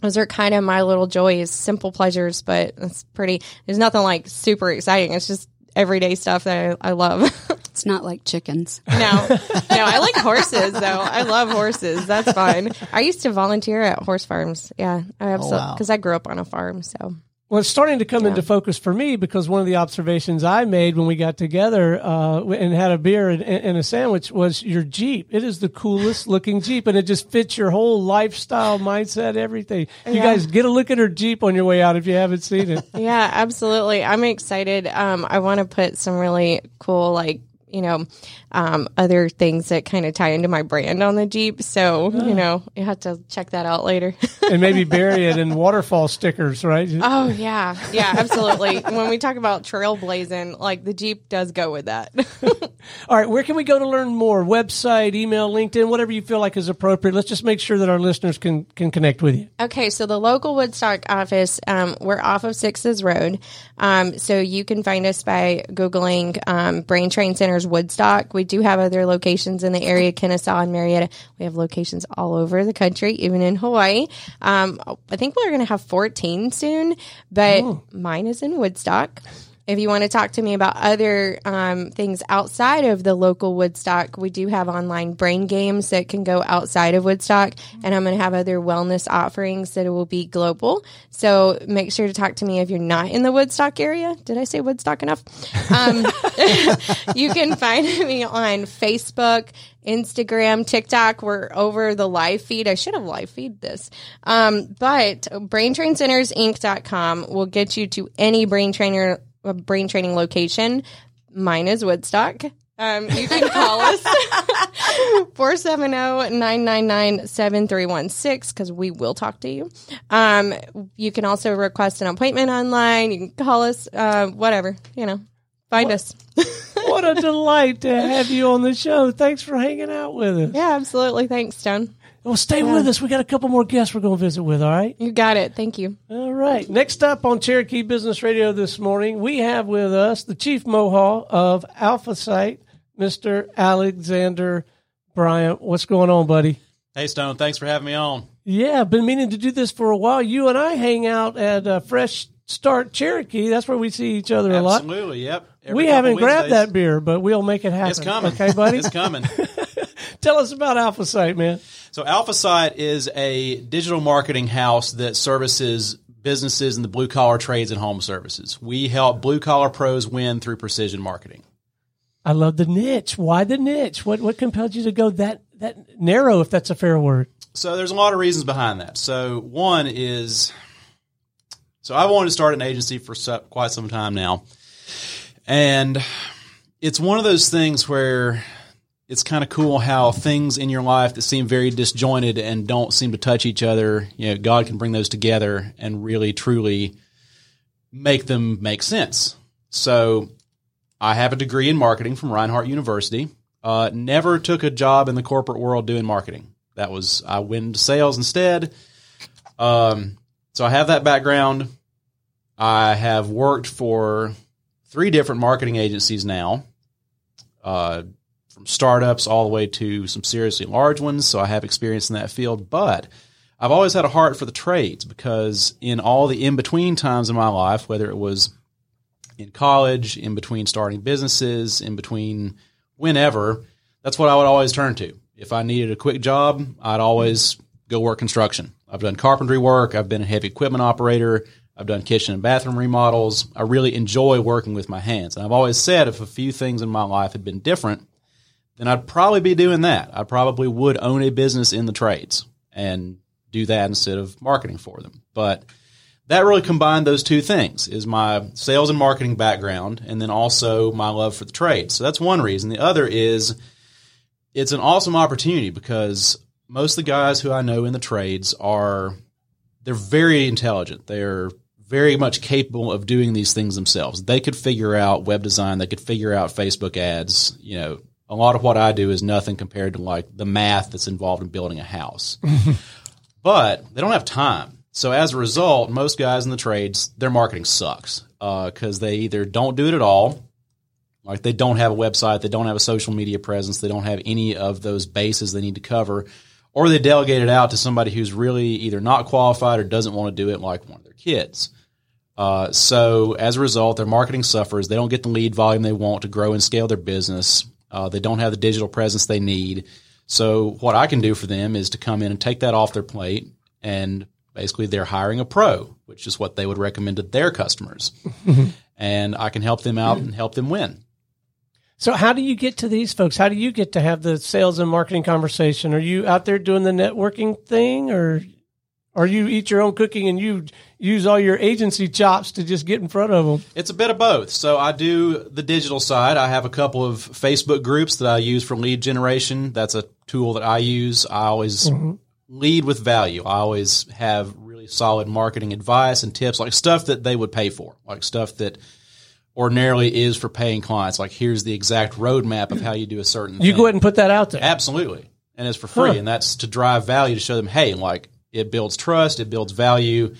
those are kind of my little joys, simple pleasures, but it's pretty. There's nothing like super exciting. It's just everyday stuff that I, I love. (laughs) It's not like chickens. no, (laughs) no, I like horses though. I love horses. That's fine. I used to volunteer at horse farms. Yeah, I absolutely oh, wow. because I grew up on a farm. So Well, it's starting to come into focus for me because one of the observations I made when we got together uh, and had a beer and, and a sandwich was your Jeep. It is the coolest (laughs) looking Jeep, and it just fits your whole lifestyle, mindset, everything. You Yeah. guys get a look at her Jeep on your way out if you haven't seen it. (laughs) yeah, absolutely. I'm excited. Um, I want to put some really cool like. You know, um, other things that kind of tie into my brand on the Jeep. So, you know, you have to check that out later. and maybe (laughs) bury it in waterfall stickers, right? Oh yeah, yeah, absolutely. when we talk about trailblazing, like the Jeep does go with that. (laughs) All right, where can we go to learn more? Website, email, LinkedIn, whatever you feel like is appropriate. Let's just make sure that our listeners can can connect with you. okay, so the local Woodstock office, um, we're off of Sixes Road, um, so you can find us by googling um, Brain Train Centers Woodstock. We do have other locations in the area, Kennesaw and Marietta. We have locations all over the country, even in Hawaii. Um, I think we're going to have 14 soon, but mine is in Woodstock. If you want to talk to me about other um, things outside of the local Woodstock, we do have online brain games that can go outside of Woodstock, and I'm going to have other wellness offerings that will be global. So make sure to talk to me if you're not in the Woodstock area. Did I say Woodstock enough? Um, (laughs) you can find (laughs) me on Facebook, Instagram, TikTok. We're over the live feed. I should have live feed this. Um, but braintraincentersinc.com will get you to any brain trainer, uh, brain training location. Mine is Woodstock. Um, you can call us (laughs) 470-999-7316 because we will talk to you. Um, you can also request an appointment online. You can call us, uh, whatever, you know, find us. (laughs) what a delight to have you on the show. Thanks for hanging out with us. Yeah, absolutely. Thanks, Stone. Well, stay with us. We got a couple more guests we're going to visit with, all right? You got it. Thank you. All right. Next up on Cherokee Business Radio this morning, we have with us the Chief Mohawk of Alpha Site, Mr. Alexander Bryant. What's going on, buddy? Hey, Stone. Thanks for having me on. Yeah, I've been meaning to do this for a while. You and I hang out at uh, Fresh Start Cherokee. That's where we see each other a lot. Absolutely. Yep. Every we haven't grabbed that beer, but we'll make it happen. It's coming. Okay, buddy? (laughs) it's coming. (laughs) Tell us about Alpha Site, man. So AlphaSite is a digital marketing house that services businesses in the blue collar trades and home services. We help blue collar pros win through precision marketing. I love the niche. Why the niche? What what compelled you to go that that narrow, if that's a fair word? So there's a lot of reasons behind that. So one is, so I wanted to start an agency for quite some time now, and it's one of those things where it's kind of cool how things in your life that seem very disjointed and don't seem to touch each other, you know, God can bring those together and really truly make them make sense. So I have a degree in marketing from Reinhardt University. Uh, never took a job in the corporate world doing marketing. That was I went into sales instead. Um, so I have that background. I have worked for three different marketing agencies now, uh, from startups all the way to some seriously large ones. So I have experience in that field, but I've always had a heart for the trades because in all the in between times in my life, whether it was in college, in between starting businesses, in between whenever, that's what I would always turn to. If I needed a quick job, I'd always go work construction. I've done carpentry work, I've been a heavy equipment operator, I've done kitchen and bathroom remodels. I really enjoy working with my hands. And I've always said if a few things in my life had been different, then I'd probably be doing that. I probably would own a business in the trades and do that instead of marketing for them. But that really combined those two things is my sales and marketing background and then also my love for the trade. So that's one reason. The other is it's an awesome opportunity because most of the guys who I know in the trades are they're very intelligent. They're very much capable of doing these things themselves. They could figure out web design, they could figure out Facebook ads, you know, a lot of what I do is nothing compared to like the math that's involved in building a house. (laughs) but they don't have time. So as a result, most guys in the trades, their marketing sucks because they either don't do it at all, like they don't have a website, they don't have a social media presence, they don't have any of those bases they need to cover, or they delegate it out to somebody who's really either not qualified or doesn't want to do it, like one of their kids. Uh, so as a result, their marketing suffers. They don't get the lead volume they want to grow and scale their business. Uh, they don't have the digital presence they need. So what I can do for them is to come in and take that off their plate and basically they're hiring a pro, which is what they would recommend to their customers. (laughs) and I can help them out and help them win. So, how do you get to these folks? How do you get to have the sales and marketing conversation? Are you out there doing the networking thing, or or you eat your own cooking and you use all your agency chops to just get in front of them? It's a bit of both. So I do the digital side. I have a couple of Facebook groups that I use for lead generation. That's a tool that I use. I always mm-hmm. lead with value. I always have really solid marketing advice and tips, like stuff that they would pay for, like stuff that ordinarily is for paying clients. Like here's the exact roadmap of how you do a certain You thing. go ahead and put that out there. Absolutely. And it's for free. Huh. And that's to drive value to show them, hey, like it builds trust, it builds value,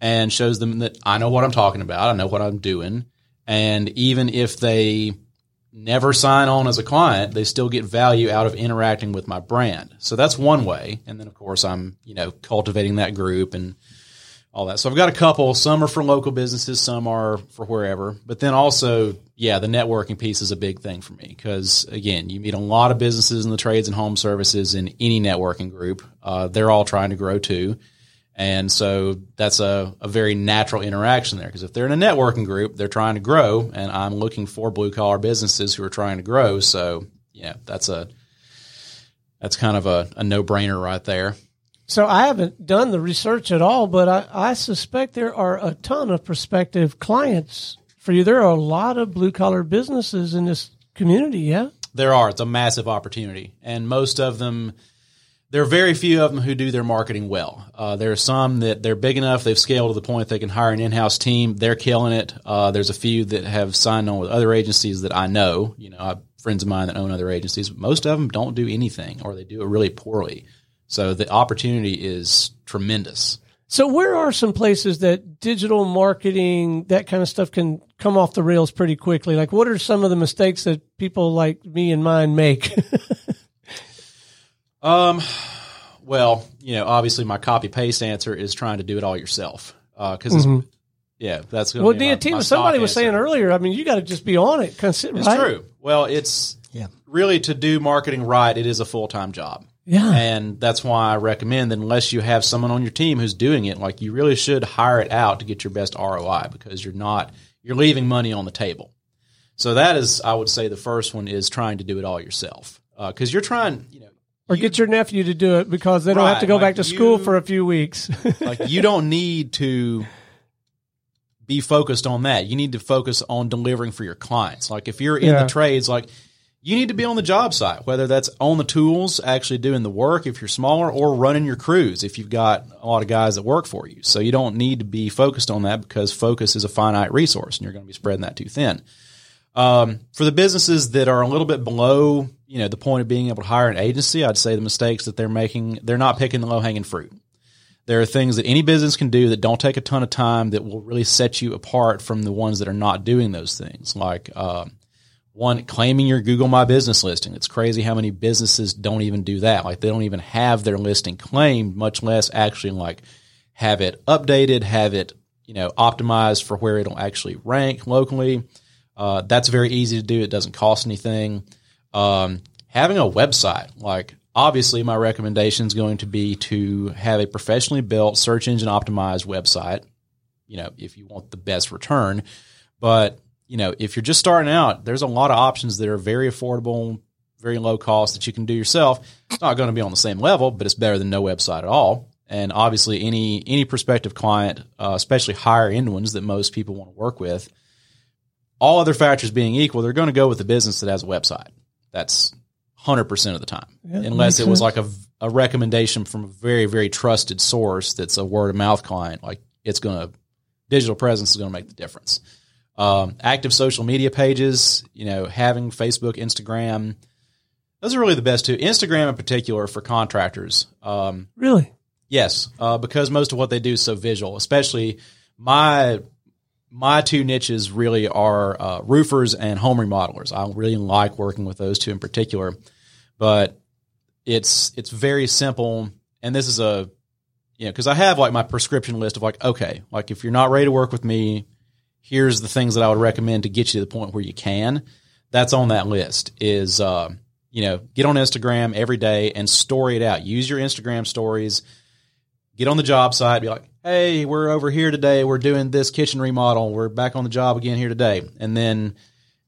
and shows them that I know what I'm talking about, I know what I'm doing. And even if they never sign on as a client, they still get value out of interacting with my brand. So that's one way. And then of course I'm, you know, cultivating that group and all that. So I've got a couple. Some are for local businesses, some are for wherever. But then also, yeah, the networking piece is a big thing for me because again, you meet a lot of businesses in the trades and home services in any networking group. Uh, they're all trying to grow too. And so that's a, a very natural interaction there because if they're in a networking group, they're trying to grow, and I'm looking for blue collar businesses who are trying to grow. So yeah, that's a that's kind of a, a no brainer right there. So I haven't done the research at all, but I, I suspect there are a ton of prospective clients for you. There are a lot of blue collar businesses in this community, yeah? There are. It's a massive opportunity. And most of them, there are very few of them who do their marketing well. Uh, there are some that they're big enough, they've scaled to the point they can hire an in house team. They're killing it. Uh, there's a few that have signed on with other agencies that I know. You know, I have friends of mine that own other agencies. Most of them don't do anything or they do it really poorly. So the opportunity is tremendous. So where are some places that digital marketing, that kind of stuff can come off the rails pretty quickly? Like what are some of the mistakes that people like me and mine make? (laughs) um, well, you know, obviously my copy paste answer is trying to do it all yourself. Uh, cause mm-hmm. yeah, that's well, DNT, somebody was answer. saying earlier, I mean, you got to just be on it. It's right? true. Well, it's yeah. really to do marketing right. It is a full-time job. Yeah. And that's why I recommend that unless you have someone on your team who's doing it, like you really should hire it out to get your best ROI because you're not, you're leaving money on the table. So that is, I would say the first one is trying to do it all yourself. Uh, cause you're trying, you know, or you, get your nephew to do it because they don't right, have to go like back to you, school for a few weeks. (laughs) like you don't need to be focused on that. You need to focus on delivering for your clients. Like if you're in yeah. the trades, like you need to be on the job site, whether that's on the tools, actually doing the work if you're smaller, or running your crews if you've got a lot of guys that work for you. So you don't need to be focused on that because focus is a finite resource and you're going to be spreading that too thin. Um, for the businesses that are a little bit below, you know, the point of being able to hire an agency, I'd say the mistakes that they're making, they're not picking the low hanging fruit. There are things that any business can do that don't take a ton of time that will really set you apart from the ones that are not doing those things. Like, uh, one claiming your Google My Business listing. It's crazy how many businesses don't even do that. Like they don't even have their listing claimed, much less actually like have it updated, have it you know optimized for where it'll actually rank locally. Uh, that's very easy to do. It doesn't cost anything. Um, having a website, like obviously, my recommendation is going to be to have a professionally built search engine optimized website. You know, if you want the best return, but you know, if you're just starting out, there's a lot of options that are very affordable, very low cost that you can do yourself. It's not going to be on the same level, but it's better than no website at all. And obviously, any any prospective client, uh, especially higher end ones that most people want to work with, all other factors being equal, they're going to go with the business that has a website. That's hundred percent of the time, yeah, unless it was sense. like a, a recommendation from a very very trusted source that's a word of mouth client. Like it's going to digital presence is going to make the difference. Um, active social media pages, you know, having Facebook, Instagram. Those are really the best two. Instagram in particular for contractors. Um, really? Yes, uh, because most of what they do is so visual. Especially my my two niches really are uh, roofers and home remodelers. I really like working with those two in particular, but it's it's very simple. And this is a you know because I have like my prescription list of like okay, like if you're not ready to work with me, here's the things that I would recommend to get you to the point where you can. That's on that list is, uh, you know, get on Instagram every day and story it out. Use your Instagram stories. Get on the job site. Be like, hey, we're over here today. We're doing this kitchen remodel. We're back on the job again here today. And then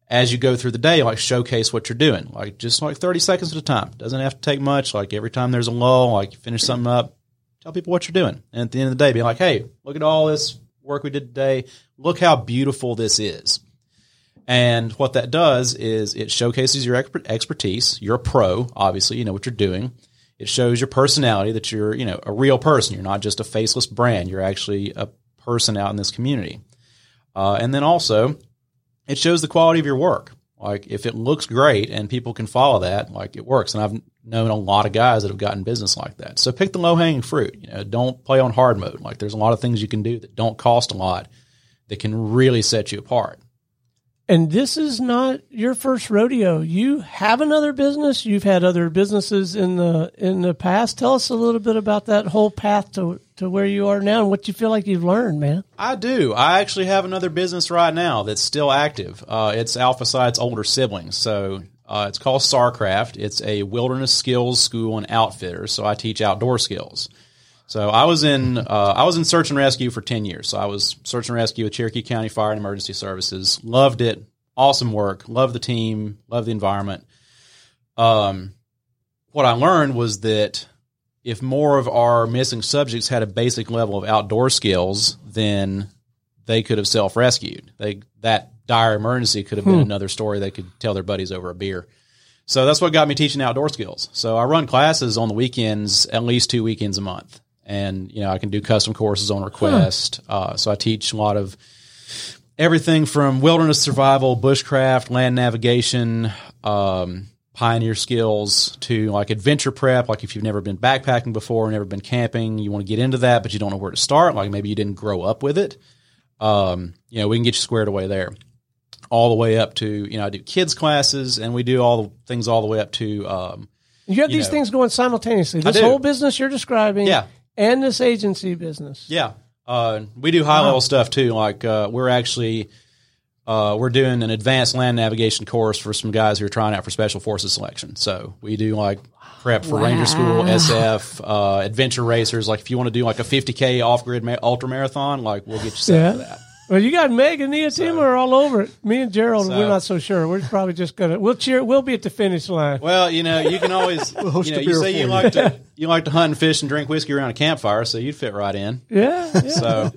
as you go through the day, like showcase what you're doing, like just like 30 seconds at a time. Doesn't have to take much. Like every time there's a lull, like you finish something up, tell people what you're doing. And at the end of the day, be like, hey, look at all this work we did today. Look how beautiful this is. And what that does is it showcases your expertise. You're a pro, obviously, you know what you're doing. It shows your personality that you're, you know, a real person. You're not just a faceless brand. You're actually a person out in this community. Uh, and then also, it shows the quality of your work. Like if it looks great and people can follow that, like it works. And I've known a lot of guys that have gotten business like that. So pick the low hanging fruit. You know, don't play on hard mode. Like there's a lot of things you can do that don't cost a lot that can really set you apart. And this is not your first rodeo. You have another business. You've had other businesses in the in the past. Tell us a little bit about that whole path to to where you are now and what you feel like you've learned, man. I do. I actually have another business right now that's still active. Uh, it's Alpha Site's older siblings. So uh, it's called SARcraft. It's a wilderness skills school and outfitter. So I teach outdoor skills. So I was in uh, I was in search and rescue for ten years. So I was search and rescue with Cherokee County Fire and Emergency Services. Loved it. Awesome work. Loved the team. Loved the environment. Um, what I learned was that if more of our missing subjects had a basic level of outdoor skills, then they could have self rescued. They that dire emergency could have been another story they could tell their buddies over a beer. So that's what got me teaching outdoor skills. So I run classes on the weekends, at least two weekends a month, and you know I can do custom courses on request. Uh, so I teach a lot of everything from wilderness survival, bushcraft, land navigation, um, pioneer skills to like adventure prep. Like if you've never been backpacking before, never been camping, you want to get into that, but you don't know where to start. Like maybe you didn't grow up with it. Um, you know, we can get you squared away there. All the way up to you know, I do kids classes, and we do all the things all the way up to um, You have You these know. things going simultaneously. This whole business you're describing, Yeah. and this agency business. Yeah, uh, we do high level stuff too. Like uh, we're actually uh, we're doing an advanced land navigation course for some guys who are trying out for special forces selection. So we do like prep for Ranger School, SF, uh, adventure racers. Like if you want to do like a 50k off grid ma- ultra marathon, like we'll get you set Yeah. for that. Well, you got Meg and Neeahtima are all over it. Me and Gerald, So- we're not so sure. We're probably just gonna we'll cheer. We'll be at the finish line. Well, you know, you can always (laughs) host you know a you beer say for you you. like to you like to hunt and fish and drink whiskey around a campfire, so you'd fit right in. Yeah, (laughs) yeah. So,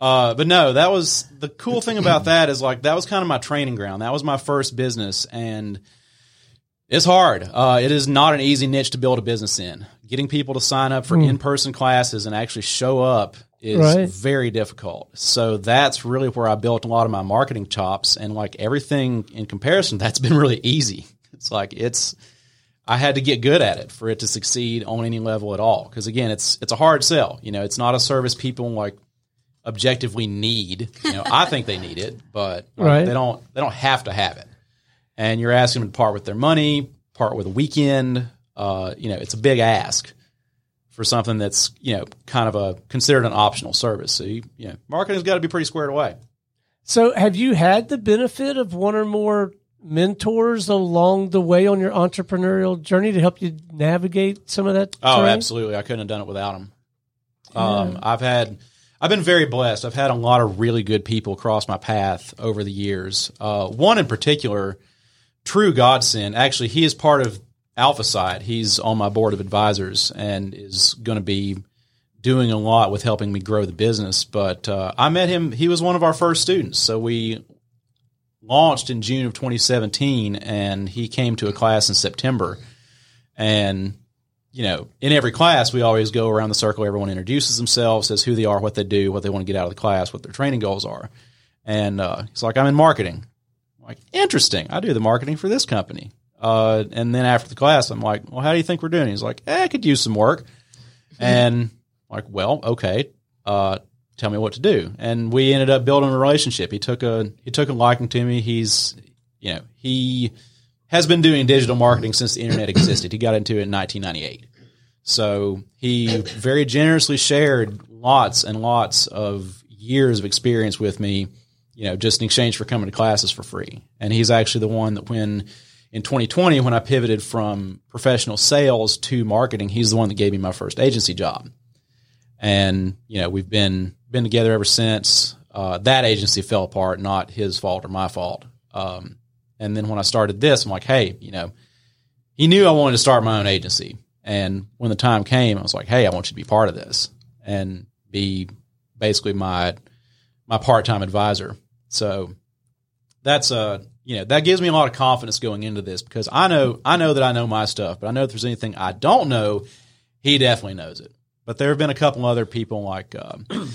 uh, but no, that was the cool thing about that is like that was kind of my training ground. That was my first business, and it's hard. Uh, it is not an easy niche to build a business in. Getting people to sign up for in person classes and actually show up is Right. very difficult. So that's really where I built a lot of my marketing chops, and like everything in comparison, (laughs) that's been really easy. It's like it's. I had to get good at it for it to succeed on any level at all. Because again, it's it's a hard sell. You know, it's not a service people like objectively need. You know, I think they need it, but like, Right. they don't. They don't have to have it. And you're asking them to part with their money, part with a weekend. Uh, you know, it's a big ask for something that's you know kind of a considered an optional service. So you, you know, marketing's got to be pretty squared away. So, have you had the benefit of one or more mentors along the way on your entrepreneurial journey to help you navigate some of that? Oh, terrain? absolutely. I couldn't have done it without them. Um, I've had, I've been very blessed. I've had a lot of really good people cross my path over the years. Uh, one in particular, true godsend. Actually, he is part of Alpha Site. He's on my board of advisors and is going to be doing a lot with helping me grow the business. But uh, I met him. He was one of our first students. So we launched in June of 2017, and he came to a class in September. And you know, in every class, we always go around the circle. Everyone introduces themselves, says who they are, what they do, what they want to get out of the class, what their training goals are. And uh, he's like, I'm in marketing. I'm like, interesting. I do the marketing for this company. Uh, and then after the class, I'm like, well, how do you think we're doing? He's like, eh, I could use some work. (laughs) And I'm like, well, okay. Uh, tell me what to do. And we ended up building a relationship. He took a he took a liking to me. He's you know he has been doing digital marketing since the internet existed. He got into it in 1998. So he very generously shared lots and lots of years of experience with me, you know, just in exchange for coming to classes for free. And he's actually the one that when in 2020, when I pivoted from professional sales to marketing, he's the one that gave me my first agency job. And, you know, we've been, been together ever since. Uh, that agency fell apart, not his fault or my fault. Um, and then when I started this, I'm like, hey, you know, he knew I wanted to start my own agency. And when the time came, I was like, hey, I want you to be part of this and be basically my my part time advisor. So that's uh you know that gives me a lot of confidence going into this because I know I know that I know my stuff, but I know if there's anything I don't know, he definitely knows it. But there have been a couple other people like. Um, (clears throat)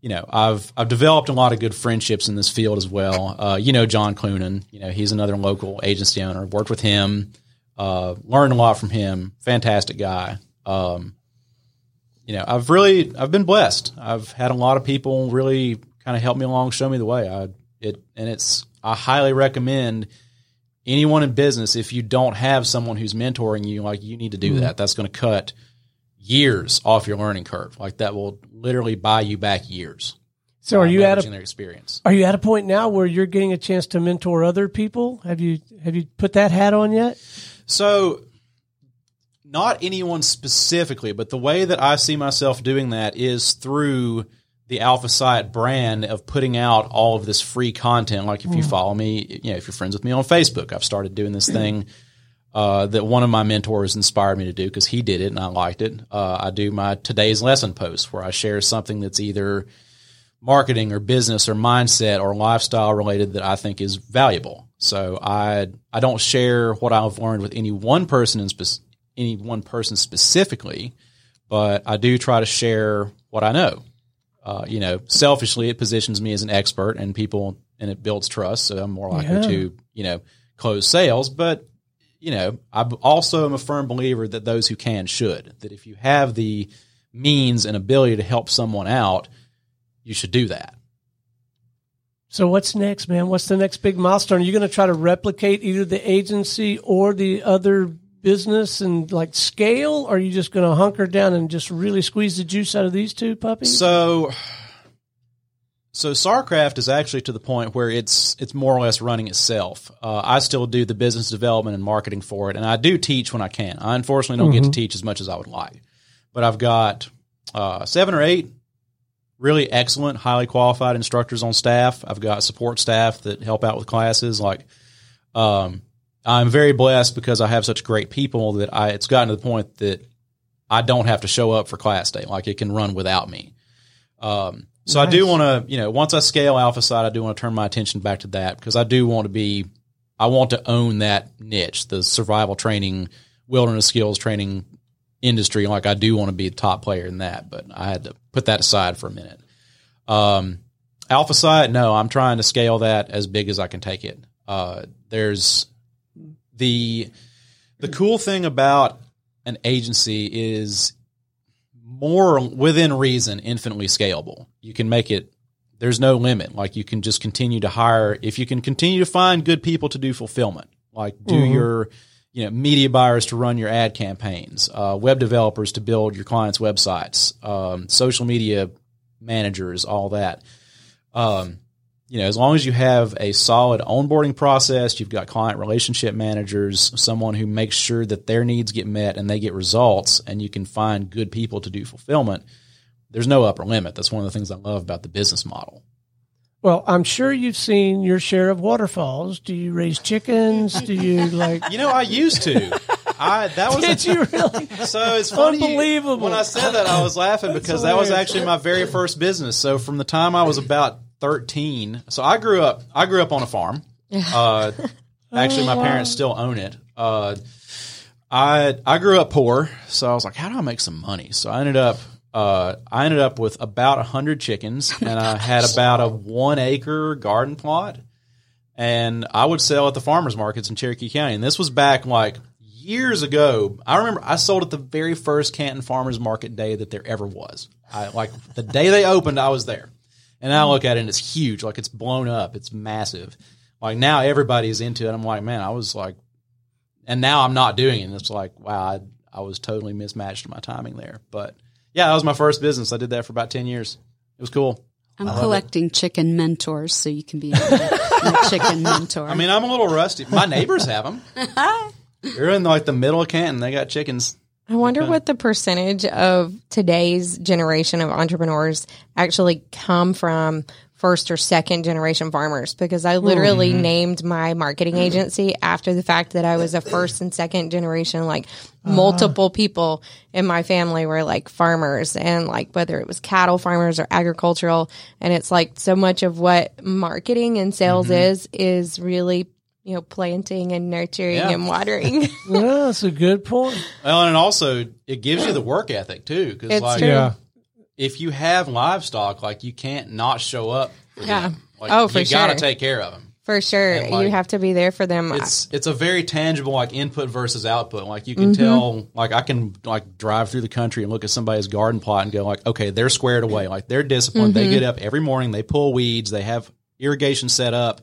you know, I've I've developed a lot of good friendships in this field as well. Uh, you know, John Clunan, you know, he's another local agency owner. Worked with him, uh, learned a lot from him. Fantastic guy. Um, you know, I've really I've been blessed. I've had a lot of people really kind of help me along, show me the way. I it and it's I highly recommend anyone in business if you don't have someone who's mentoring you, like you need to do Mm-hmm. that. That's going to cut years off your learning curve. Like that will literally buy you back years. So are you at a experience? are you at a point now where you're getting a chance to mentor other people? Have you have you put that hat on yet? So, not anyone specifically, but the way that I see myself doing that is through the Alpha Site brand of putting out all of this free content. Like if you follow me, you know, if you're friends with me on Facebook, I've started doing this thing uh, that one of my mentors inspired me to do because he did it and I liked it. Uh, I do my today's lesson post where I share something that's either marketing or business or mindset or lifestyle related that I think is valuable. So I I don't share what I've learned with any one person in spec- any one person specifically, but I do try to share what I know. Uh, you know, selfishly, it positions me as an expert, and people and it builds trust. So I'm more likely Yeah. to you know close sales. But you know, I also am a firm believer that those who can should. That if you have the means and ability to help someone out, you should do that. So what's next, man? What's the next big milestone? Are you going to try to replicate either the agency or the other business and like scale? Or are you just going to hunker down and just really squeeze the juice out of these two puppies? So, so Sarcraft is actually to the point where it's it's more or less running itself. Uh, I still do the business development and marketing for it, and I do teach when I can. I unfortunately don't get to teach as much as I would like, but I've got uh, seven or eight really excellent, highly qualified instructors on staff. I've got support staff that help out with classes. Like, um, I'm very blessed because I have such great people that I. It's gotten to the point that I don't have to show up for class day. Like it can run without me. Um, so I do want to, you know, once I scale Alpha Site, I do want to turn my attention back to that because I do want to be, I want to own that niche, the survival training, wilderness skills training industry. Like I do want to be a top player in that, but I had to put that aside for a minute. Um, Alpha Site, no, I'm trying to scale that as big as I can take it. Uh, there's the the cool thing about an agency is more within reason, infinitely scalable. You can make it. There's no limit. Like you can just continue to hire if you can continue to find good people to do fulfillment. Like do your you know media buyers to run your ad campaigns, uh, web developers to build your clients' websites, um, social media managers, all that. Um, you know, as long as you have a solid onboarding process, you've got client relationship managers, someone who makes sure that their needs get met and they get results, and you can find good people to do fulfillment. There's no upper limit. That's one of the things I love about the business model. well, I'm sure you've seen your share of waterfalls. Do you raise chickens? Do you like? (laughs) You know, I used to. I that was Did you really? So it's funny. Unbelievable. When I said that, I was laughing because that was actually my very first business. So from the time I was about thirteen, so I grew up. I grew up on a farm. Uh, actually, my parents still own it. Uh, I I grew up poor, so I was like, how do I make some money? So I ended up. Uh, I ended up with about a hundred chickens, and I had about a one acre garden plot and I would sell at the farmers markets in Cherokee County. And this was back like years ago. I remember I sold at the very first Canton Farmers Market day that there ever was. I like the day they opened, I was there. And I look at it and it's huge, like it's blown up, it's massive. Like now everybody's into it. I'm like, man, I was like, and now I'm not doing it. And it's like, wow, I, I was totally mismatched in my timing there. But yeah, that was my first business. I did that for about 10 years. It was cool. I'm collecting chicken mentors, so you can be my chicken mentor. I mean, I'm a little rusty. My neighbors have them. (laughs) They're in like the middle of Canton. They got chickens. I wonder what the percentage of today's generation of entrepreneurs actually come from first or second generation farmers because I literally mm-hmm. named my marketing mm-hmm. agency after the fact that I was a first and second generation like uh-huh. multiple people in my family were like farmers and like whether it was cattle farmers or agricultural and it's like so much of what marketing and sales mm-hmm. is is really you know planting and nurturing Yeah. and watering. (laughs) (laughs) Yeah, that's a good point. Well, and also it gives you the work ethic too. Because It's like, true. Yeah. if you have livestock, like you can't not show up. For Yeah. them. Like, Oh, for you gotta take care of them. For sure. And, like, you have to be there for them. It's it's a very tangible like input versus output. Like you can Mm-hmm. tell. Like I can like drive through the country and look at somebody's garden plot and go like, okay, they're squared away. Like they're disciplined. Mm-hmm. They get up every morning. They pull weeds. They have irrigation set up.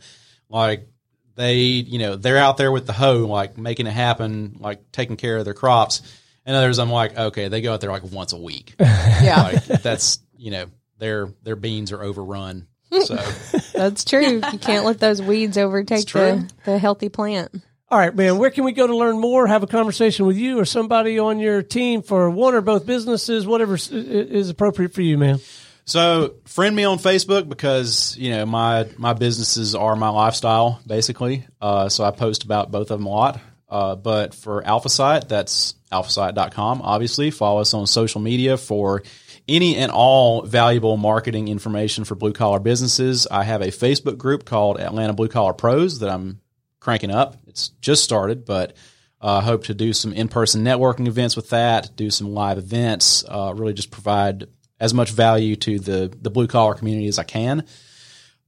like they, you know, they're out there with the hoe, like making it happen, like taking care of their crops. And others, I'm like, okay, they go out there like once a week. (laughs) Yeah, Like that's, you know, their their beans are overrun. So (laughs) that's true. You can't let those weeds overtake the, the healthy plant. All right, man. Where can we go to learn more? Have a conversation with you or somebody on your team for one or both businesses, whatever is- is appropriate for you, man. So friend me on Facebook because you know my my businesses are my lifestyle basically. Uh, so I post about both of them a lot. Uh, but for AlphaSite, that's alphasite.com. Obviously, follow us on social media for any and all valuable marketing information for blue collar businesses. I have a Facebook group called Atlanta Blue Collar Pros that I'm cranking up. It's just started, but I uh, hope to do some in person networking events with that, do some live events, uh, really just provide as much value to the, the blue collar community as I can.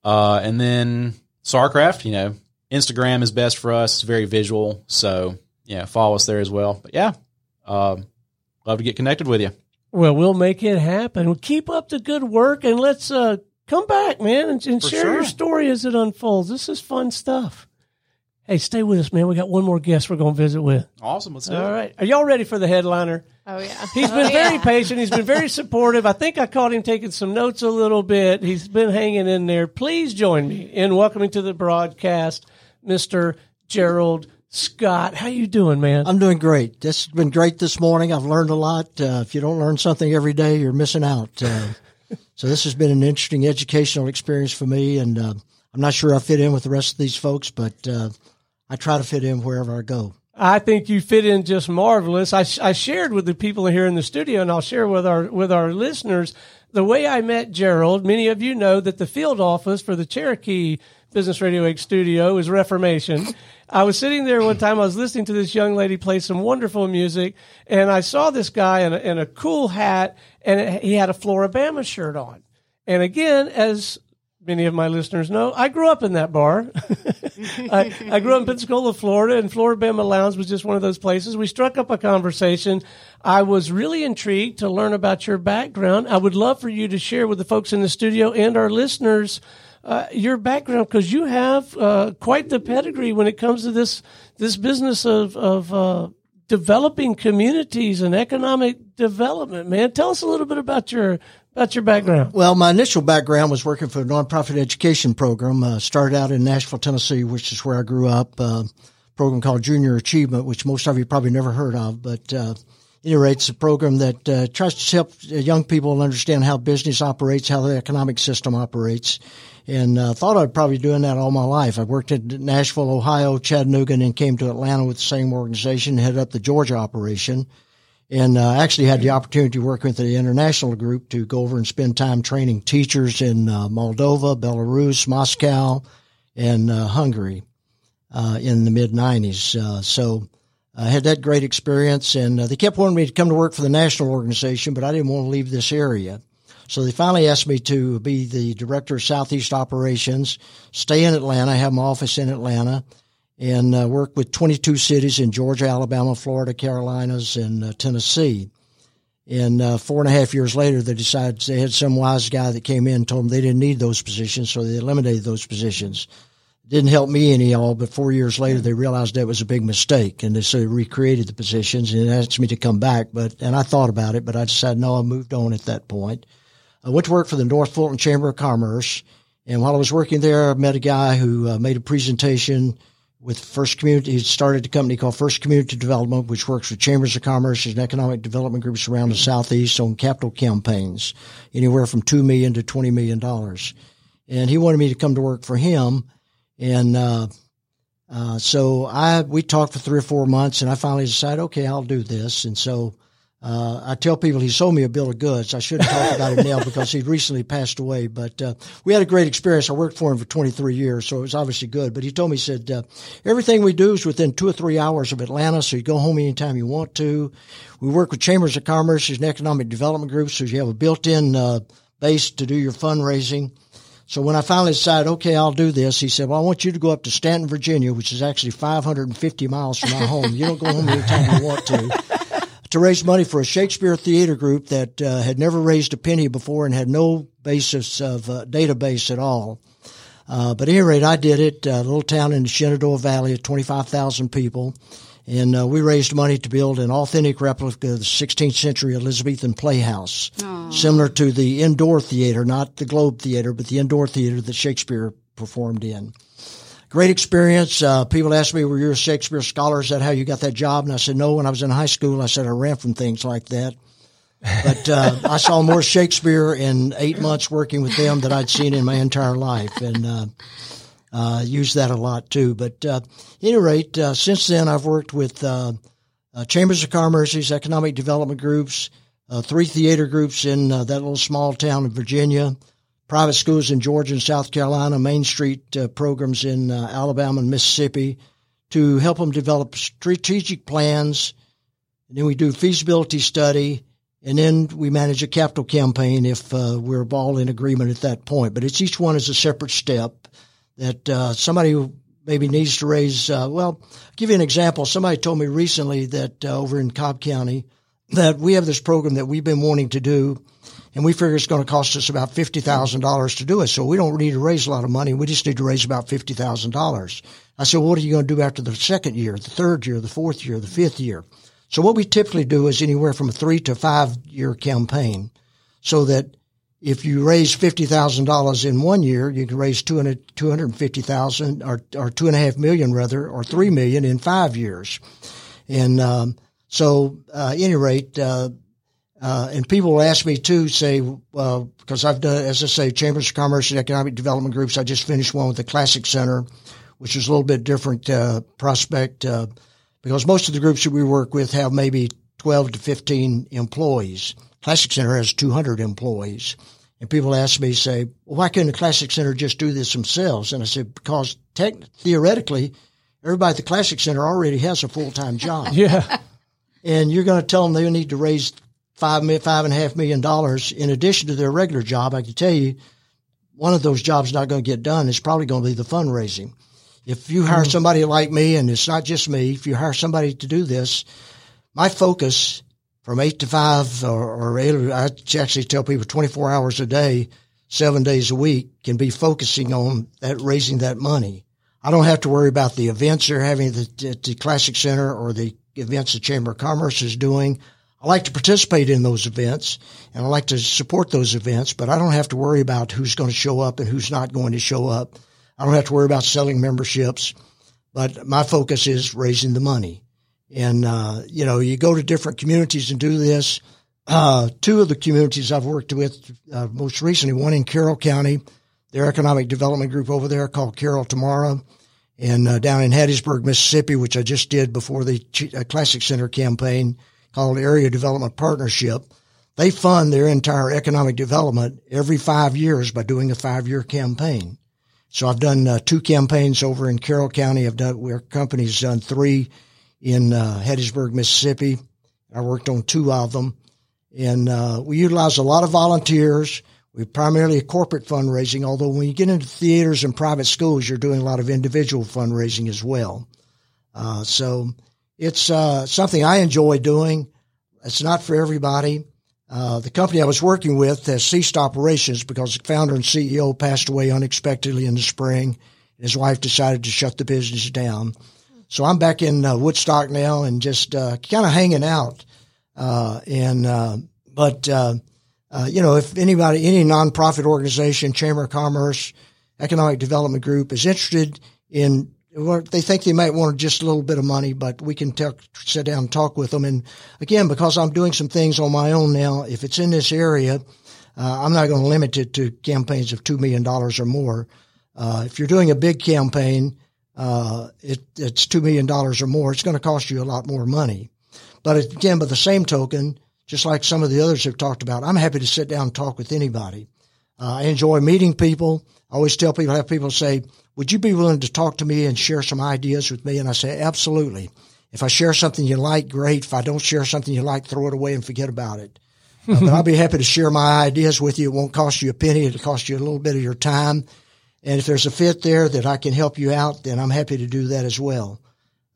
Uh, and then StarCraft, you know, Instagram is best for us. It's very visual. So, yeah, follow us there as well. But yeah, uh, love to get connected with you. Well, we'll make it happen. Well, keep up the good work and let's uh, come back, man, and, and share sure. your story as it unfolds. This is fun stuff. Hey, stay with us, man. We got one more guest we're going to visit with. Awesome. Let's do All it. right. Are y'all ready for the headliner? Oh yeah, He's been very patient. He's been very supportive. I think I caught him taking some notes a little bit. He's been hanging in there. Please join me in welcoming to the broadcast, Mr. Gerald Scott. How you doing, man? I'm doing great. This has been great this morning. I've learned a lot. Uh, if you don't learn something every day, you're missing out. Uh, (laughs) so this has been an interesting educational experience for me, and uh, I'm not sure I fit in with the rest of these folks, but uh, I try to fit in wherever I go. I think you fit in just marvelous. I, I shared with the people here in the studio, and I'll share with our with our listeners the way I met Gerald. Many of you know that the field office for the Cherokee Business Radio X studio is Reformation. I was sitting there one time. I was listening to this young lady play some wonderful music, and I saw this guy in a, in a cool hat, and it, he had a Flora-Bama shirt on. And again, as many of my listeners know, I grew up in that bar. (laughs) I, I grew up in Pensacola, Florida, and Flora-Bama Lounge was just one of those places. We struck up a conversation. I was really intrigued to learn about your background. I would love for you to share with the folks in the studio and our listeners uh, your background because you have uh, quite the pedigree when it comes to this this business of of uh, developing communities and economic development. Man, tell us a little bit about your about your background. Well, my initial background was working for a nonprofit education program. Uh, started out in Nashville, Tennessee, which is where I grew up. Uh, program called Junior Achievement, which most of you probably never heard of, but uh, any it's a program that uh, tries to help young people understand how business operates, how the economic system operates. And uh, thought I'd probably doing that all my life. I worked in Nashville, Ohio, Chattanooga, and then came to Atlanta with the same organization, headed up the Georgia operation and uh, actually had the opportunity to work with the international group to go over and spend time training teachers in uh, Moldova, Belarus, Moscow, and uh, Hungary uh, in the mid 90s. Uh, so I had that great experience, and uh, they kept wanting me to come to work for the national organization, but I didn't want to leave this area. So they finally asked me to be the director of Southeast Operations, stay in Atlanta, have my office in Atlanta, and uh, work with 22 cities in Georgia, Alabama, Florida, Carolinas, and uh, Tennessee. And uh, four and a half years later, they decided they had some wise guy that came in and told them they didn't need those positions, so they eliminated those positions. Didn't help me any at all, but four years later, they realized that was a big mistake, and they so they recreated the positions and asked me to come back. But and I thought about it, but I decided no, I moved on at that point. I went to work for the North Fulton Chamber of Commerce, and while I was working there, I met a guy who uh, made a presentation with First Community. He started a company called First Community Development, which works with chambers of commerce and economic development groups around the Southeast on capital campaigns, anywhere from two million to twenty million dollars. And he wanted me to come to work for him, and uh, uh, so I we talked for three or four months, and I finally decided, okay, I'll do this. And so uh, I tell people he sold me a bill of goods. I shouldn't talk about him now (laughs) because he recently passed away. But uh, we had a great experience. I worked for him for 23 years, so it was obviously good. But he told me, he said, uh, everything we do is within two or three hours of Atlanta, so you go home anytime you want to. We work with chambers of commerce and economic development groups, so you have a built-in uh, base to do your fundraising. So when I finally decided, okay, I'll do this, he said, well, I want you to go up to Staunton, Virginia, which is actually 550 miles from my home. You don't go home anytime you want to (laughs) to raise money for a Shakespeare theater group that uh, had never raised a penny before and had no basis of uh, database at all. Uh, but at any rate, I did it. A little town in the Shenandoah Valley, of 25,000 people. And uh, we raised money to build an authentic replica of the 16th century Elizabethan playhouse, similar to the indoor theater, not the Globe Theater, but the indoor theater that Shakespeare performed in. Great experience. Uh, people ask me, were you a Shakespeare scholar? Is that how you got that job? And I said, no, when I was in high school, I said I ran from things like that. But uh, (laughs) I saw more Shakespeare in eight months working with them than I'd seen in my entire life. And uh, uh, use that a lot too. But uh, at any rate, uh, since then I've worked with uh, uh, Chambers of Commerce's economic development groups, uh, three theater groups in uh, that little small town in Virginia, private schools in Georgia and South Carolina, Main Street uh, programs in uh, Alabama and Mississippi, to help them develop strategic plans. And then we do feasibility study. And then we manage a capital campaign if uh, we're all in agreement at that point. But it's each one is a separate step that uh, somebody maybe needs to raise. Uh, well, I'll give you an example. Somebody told me recently that uh, over in Cobb County that we have this program that we've been wanting to do, and we figure it's going to cost us about fifty thousand dollars to do it. So we don't need to raise a lot of money. We just need to raise about fifty thousand dollars. I said, well, what are you going to do after the second year, the third year, the fourth year, the fifth year? So what we typically do is anywhere from a three to five year campaign, so that if you raise fifty thousand dollars in one year, you can raise two hundred two hundred fifty thousand or or two and a half million rather, or three million in five years. And um, so, uh, at any rate, uh, uh, and people will ask me too, say, well, because I've done, as I say, Chambers of Commerce and Economic Development Groups. I just finished one with the Classic Center, which is a little bit different uh, prospect uh, because most of the groups that we work with have maybe 12 to 15 employees. Classic Center has 200 employees. And people ask me, say, well, why couldn't the Classic Center just do this themselves? And I said, because tech, theoretically, everybody at the Classic Center already has a full time job. (laughs) Yeah. and you're going to tell them they need to raise five, five and a half million dollars in addition to their regular job. I can tell you, one of those jobs not going to get done. is probably going to be the fundraising. If you hire mm-hmm. somebody like me, and it's not just me, if you hire somebody to do this, my focus from eight to five or, or eight, I actually tell people 24 hours a day, seven days a week can be focusing on that, raising that money. I don't have to worry about the events they're having at the, at the Classic Center or the events the Chamber of Commerce is doing. I like to participate in those events and I like to support those events, but I don't have to worry about who's going to show up and who's not going to show up. I don't have to worry about selling memberships, but my focus is raising the money. And, uh, you know, you go to different communities and do this. Uh, two of the communities I've worked with, uh, most recently, one in Carroll County, their economic development group over there called Carroll Tomorrow and uh, down in Hattiesburg, Mississippi, which I just did before the uh, Classic Center campaign called Area Development Partnership. They fund their entire economic development every five years by doing a five year campaign. So I've done uh, two campaigns over in Carroll County. I've done where companies done three in uh, Hattiesburg, Mississippi. I worked on two of them, and uh, we utilize a lot of volunteers. We primarily corporate fundraising, although when you get into theaters and private schools, you're doing a lot of individual fundraising as well. Uh, so it's uh, something I enjoy doing. It's not for everybody. Uh, the company I was working with has ceased operations because the founder and CEO passed away unexpectedly in the spring. And his wife decided to shut the business down. So I'm back in uh, Woodstock now and just uh, kind of hanging out. Uh, and uh, but you know, if anybody, any nonprofit organization, Chamber of Commerce, Economic Development Group is interested in they think they might want just a little bit of money, but we can talk, sit down and talk with them. And again, because I'm doing some things on my own now, if it's in this area, uh, I'm not going to limit it to campaigns of $2 million or more. Uh, if you're doing a big campaign, uh, it, it's $2 million or more. It's going to cost you a lot more money. But again, by the same token, just like some of the others have talked about, I'm happy to sit down and talk with anybody. Uh, I enjoy meeting people. I always tell people, I have people say, would you be willing to talk to me and share some ideas with me? And I say, absolutely. If I share something you like, great. If I don't share something you like, throw it away and forget about it. Uh, (laughs) but I'll be happy to share my ideas with you. It won't cost you a penny. It'll cost you a little bit of your time. And if there's a fit there that I can help you out, then I'm happy to do that as well.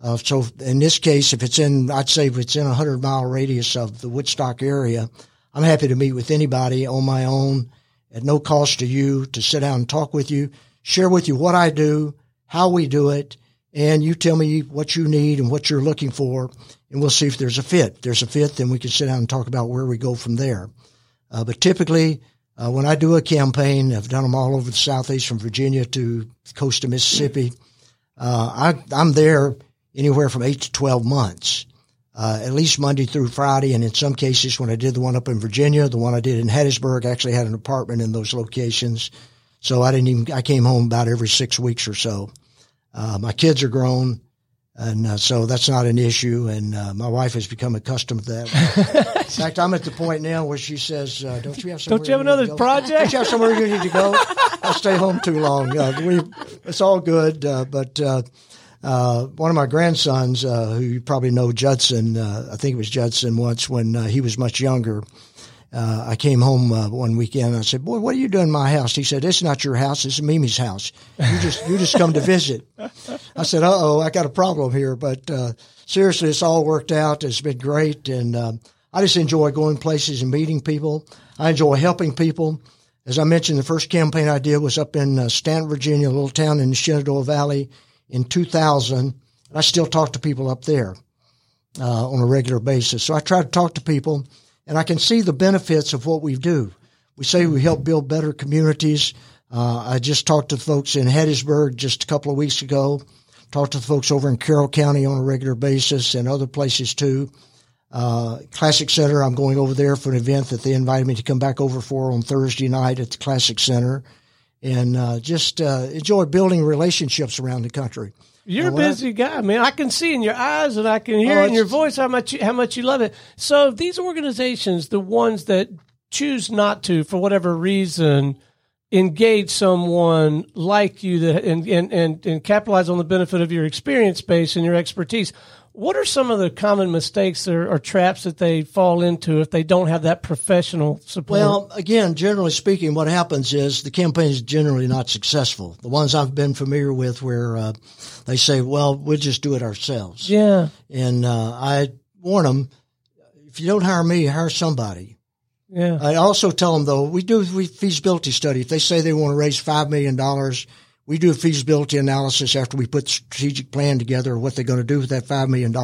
Uh, so in this case, if it's in, I'd say if it's in a hundred mile radius of the Woodstock area, I'm happy to meet with anybody on my own at no cost to you to sit down and talk with you. share with you what I do, how we do it, and you tell me what you need and what you're looking for, and we'll see if there's a fit. If there's a fit, then we can sit down and talk about where we go from there. Uh, but typically, uh, when I do a campaign, I've done them all over the southeast from Virginia to the coast of Mississippi. Uh, I, am there anywhere from eight to 12 months, uh, at least Monday through Friday. And in some cases, when I did the one up in Virginia, the one I did in Hattiesburg, I actually had an apartment in those locations. So I didn't even, I came home about every six weeks or so. Uh, my kids are grown. And uh, so that's not an issue. And uh, my wife has become accustomed to that. (laughs) In fact, I'm at the point now where she says, uh, "Don't you have somewhere don't you have another project? Don't you have somewhere you need to go? (laughs) I stay home too long. Uh, we, it's all good, uh, but." Uh, one of my grandsons, who you probably know, Judson, I think it was Judson once when he was much younger, uh, I came home uh, one weekend and I said, "Boy, what are you doing in my house?" He said, "It's not your house. It's Mimi's house. You just you just come to visit." I said, "Uh oh, I got a problem here." But uh, seriously, it's all worked out. It's been great, and I just enjoy going places and meeting people. I enjoy helping people. As I mentioned, the first campaign I did was up in uh, Staunton, Virginia, a little town in the Shenandoah Valley, in 2000. I still talk to people up there uh, on a regular basis. So I try to talk to people and I can see the benefits of what we do. We say we help build better communities. Uh, I just talked to folks in Hattiesburg just a couple of weeks ago. Talked to folks over in Carroll County on a regular basis and other places too. Uh, Classic Center, I'm going over there for an event that they invited me to come back over for on Thursday night at the Classic Center, and uh, just uh, enjoy building relationships around the country. You're a busy guy, man. I can see in your eyes and I can hear oh, in your voice how much you, how much you love it. So these organizations, the ones that choose not to, for whatever reason, engage someone like you that and, and, and, and capitalize on the benefit of your experience base and your expertise. What are some of the common mistakes or, or, traps that they fall into if they don't have that professional support? Well, again, generally speaking, what happens is the campaign is generally not successful. The ones I've been familiar with where uh, they say, well, we'll just do it ourselves. Yeah. And uh, I warn them, if you don't hire me, hire somebody. Yeah. I also tell them, though, we do a feasibility study. If they say they want to raise $5 million, we do a feasibility analysis after we put the strategic plan together of what they're going to do with that $5 million.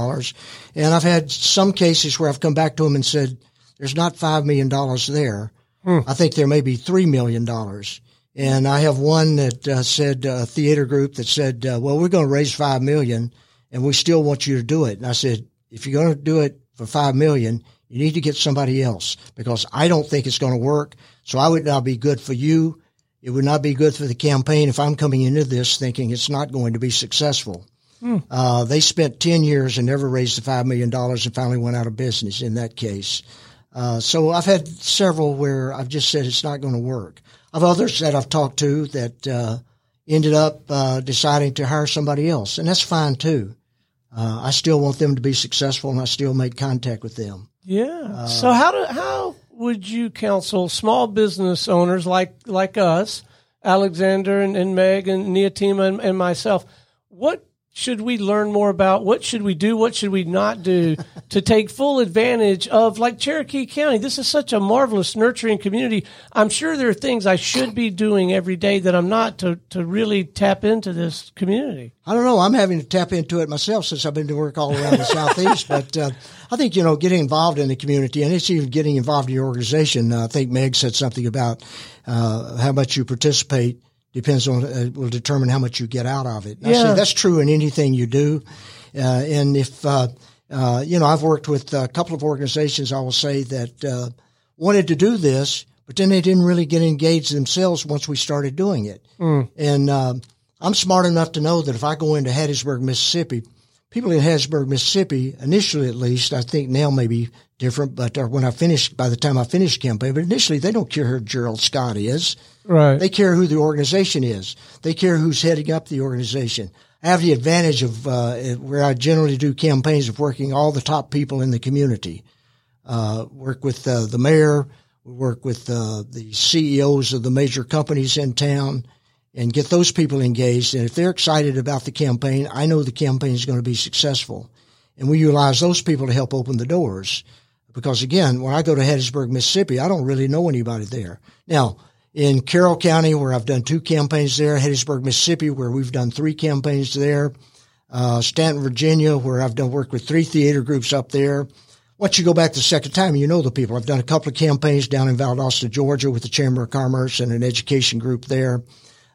And I've had some cases where I've come back to them and said, there's not $5 million there. Hmm. I think there may be $3 million. And I have one that uh, said, a theater group that said, uh, well, we're going to raise 5 million and we still want you to do it. And I said, if you're going to do it for 5 million, you need to get somebody else because I don't think it's going to work. So I would not be good for you it would not be good for the campaign if I'm coming into this thinking it's not going to be successful. Hmm. Uh, they spent 10 years and never raised the $5 million and finally went out of business in that case. Uh, so I've had several where I've just said it's not going to work. I've others that I've talked to that uh, ended up uh, deciding to hire somebody else, and that's fine too. Uh, I still want them to be successful, and I still make contact with them. Yeah. Uh, so how do how would you counsel small business owners like like us, Alexander and, and Meg and Neeahtima and, and myself? What should we learn more about? What should we do? What should we not do (laughs) to take full advantage of like Cherokee County? This is such a marvelous, nurturing community. I'm sure there are things I should be doing every day that I'm not to, to really tap into this community. I don't know. I'm having to tap into it myself since I've been to work all around the Southeast. But uh, I think, you know, getting involved in the community and it's even getting involved in your organization. Uh, I think Meg said something about uh, how much you participate depends on uh, will determine how much you get out of it. Yeah. that's true in anything you do. Uh, and if uh, uh, you know, I've worked with a couple of organizations. I will say that uh, wanted to do this, but then they didn't really get engaged themselves once we started doing it. Mm. And uh, I'm smart enough to know that if I go into Hattiesburg, Mississippi, people in Hattiesburg, Mississippi, initially at least, I think now maybe different, but when I finish, by the time I finish campaign, but initially they don't care who Gerald Scott is. Right. They care who the organization is. They care who's heading up the organization. I have the advantage of uh, where I generally do campaigns of working all the top people in the community. Uh, work with uh, the mayor, we work with uh, the CEOs of the major companies in town, and get those people engaged. And if they're excited about the campaign, I know the campaign is going to be successful. And we utilize those people to help open the doors. Because again, when I go to Hattiesburg, Mississippi, I don't really know anybody there. Now, in Carroll County, where I've done two campaigns there, Hattiesburg, Mississippi, where we've done three campaigns there, uh, Staunton, Virginia, where I've done work with three theater groups up there. Once you go back the second time, you know the people. I've done a couple of campaigns down in Valdosta, Georgia with the Chamber of Commerce and an education group there.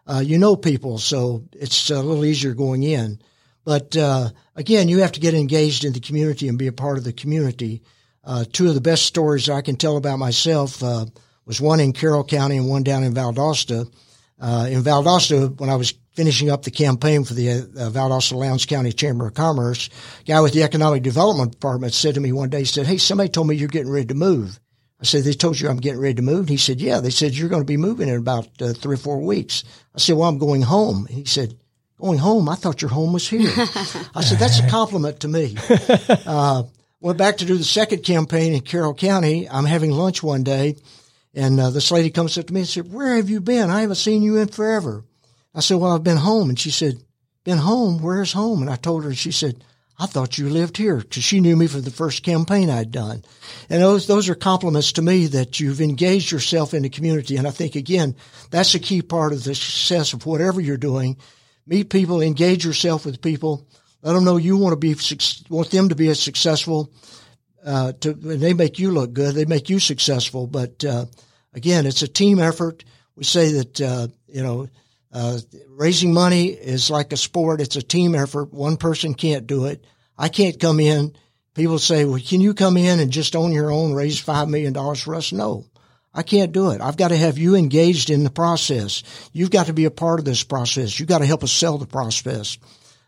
Uh, you know people, so it's a little easier going in. But uh, again, you have to get engaged in the community and be a part of the community. Uh, two of the best stories I can tell about myself uh, was one in Carroll County and one down in Valdosta. Uh, in Valdosta, when I was finishing up the campaign for the uh, Valdosta Lowndes County Chamber of Commerce, guy with the Economic Development Department said to me one day, he said, Hey, somebody told me you're getting ready to move. I said, They told you I'm getting ready to move? And he said, Yeah. They said, You're going to be moving in about uh, three or four weeks. I said, Well, I'm going home. And he said, Going home? I thought your home was here. (laughs) I said, That's a compliment to me. (laughs) Uh, went back to do the second campaign in Carroll County. I'm having lunch one day, and uh, this lady comes up to me and said, Where have you been? I haven't seen you in forever. I said, Well, I've been home. And she said, Been home? Where's home? And I told her, and she said, I thought you lived here because she knew me from the first campaign I'd done. And those, those are compliments to me that you've engaged yourself in the community. And I think again, that's a key part of the success of whatever you're doing. Meet people, engage yourself with people, let them know you want to be, want them to be as successful, uh, to, they make you look good. They make you successful. But, uh, again, it's a team effort. We say that, uh, you know, uh, raising money is like a sport. It's a team effort. One person can't do it. I can't come in. People say, well, can you come in and just on your own raise $5 million for us? No, I can't do it. I've got to have you engaged in the process. You've got to be a part of this process. You've got to help us sell the process.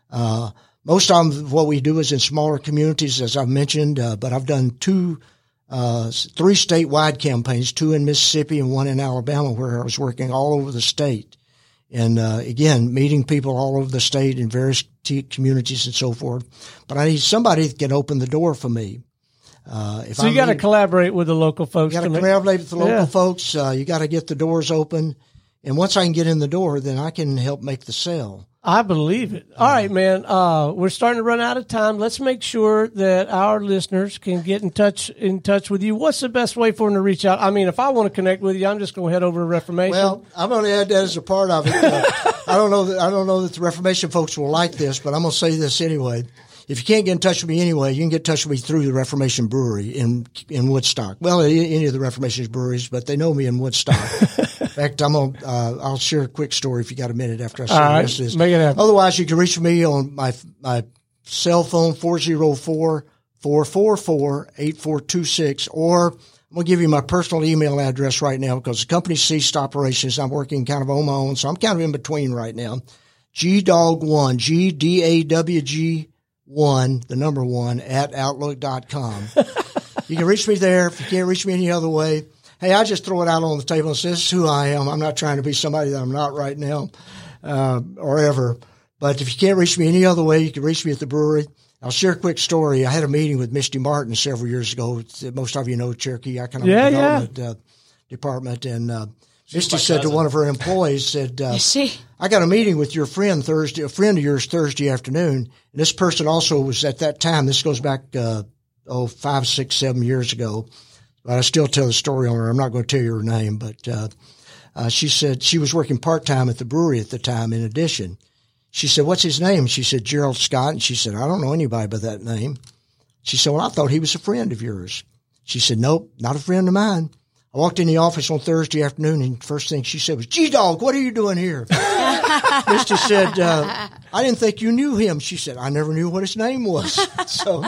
Uh, most of what we do is in smaller communities, as I've mentioned, uh, but I've done two, uh, three statewide campaigns, two in Mississippi and one in Alabama, where I was working all over the state. And uh, again, meeting people all over the state in various t- communities and so forth. But I need somebody that can open the door for me. Uh, so you got to collaborate with the local folks. You got to collaborate with the local yeah. folks. Uh, you got to get the doors open, and once I can get in the door, then I can help make the sale. I believe it. All right, man. Uh, we're starting to run out of time. Let's make sure that our listeners can get in touch in touch with you. What's the best way for them to reach out? I mean, if I want to connect with you, I'm just going to head over to Reformation. Well, I'm going to add that as a part of it. Uh, (laughs) I don't know that I don't know that the Reformation folks will like this, but I'm going to say this anyway. If you can't get in touch with me anyway, you can get in touch with me through the Reformation Brewery in in Woodstock. Well, any of the Reformation breweries, but they know me in Woodstock. (laughs) in fact, I'm gonna uh, I'll share a quick story if you got a minute after I say All this. Right, make it happen. Otherwise, you can reach me on my my cell phone 404 444 8426 or I'm going to give you my personal email address right now because the company ceased operations. I'm working kind of on my own, so I'm kind of in between right now. GDawg1, G D A W G one, the number one, at outlook.com. (laughs) you can reach me there. If you can't reach me any other way, hey, I just throw it out on the table and say, this is who I am. I'm not trying to be somebody that I'm not right now uh, or ever. But if you can't reach me any other way, you can reach me at the brewery. I'll share a quick story. I had a meeting with Misty Martin several years ago. Most of you know Cherokee Economic yeah, Development yeah. Uh, Department. And uh, Misty said cousin. to one of her employees, said, uh, she? I got a meeting with your friend Thursday, a friend of yours Thursday afternoon. And this person also was at that time, this goes back, uh, oh, five, six, seven years ago. But I still tell the story on her. I'm not going to tell you her name, but, uh, uh, she said she was working part time at the brewery at the time in addition. She said, what's his name? She said, Gerald Scott. And she said, I don't know anybody by that name. She said, well, I thought he was a friend of yours. She said, nope, not a friend of mine. I walked in the office on Thursday afternoon, and first thing she said was, "Gee, dog, what are you doing here?" (laughs) Mister said, uh, "I didn't think you knew him." She said, "I never knew what his name was." (laughs) so,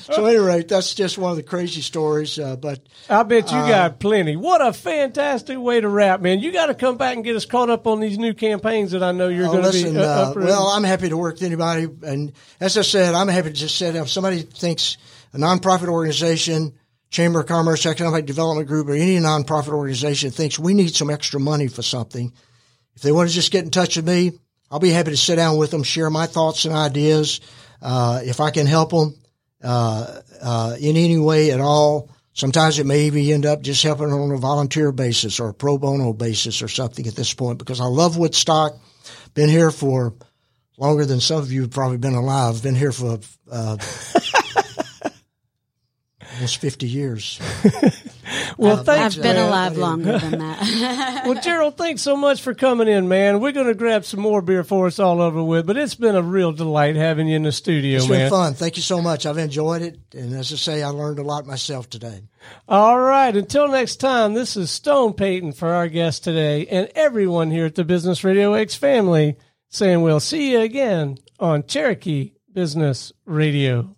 so anyway, that's just one of the crazy stories. Uh, but I bet you uh, got plenty. What a fantastic way to wrap, man! You got to come back and get us caught up on these new campaigns that I know you're oh, going to be. Uh, well, I'm happy to work with anybody, and as I said, I'm happy to just say if somebody thinks a nonprofit organization Chamber of Commerce, Economic Development Group, or any nonprofit organization thinks we need some extra money for something, if they want to just get in touch with me, I'll be happy to sit down with them, share my thoughts and ideas. Uh, if I can help them uh, uh, in any way at all, sometimes it may even end up just helping on a volunteer basis or a pro bono basis or something at this point because I love Woodstock. Been here for longer than some of you have probably been alive. Been here for uh, (laughs) almost 50 years. (laughs) Well, Uh, thanks, I've been man. alive longer than that. (laughs) Well, Gerald, thanks so much for coming in, man. We're going to grab some more beer for us all over with, but it's been a real delight having you in the studio, It's man. been fun. Thank you so much. I've enjoyed it, and as I say, I learned a lot myself today. All right. Until next time, this is Stone Payton for our guest today and everyone here at the Business Radio X family saying we'll see you again on Cherokee Business Radio.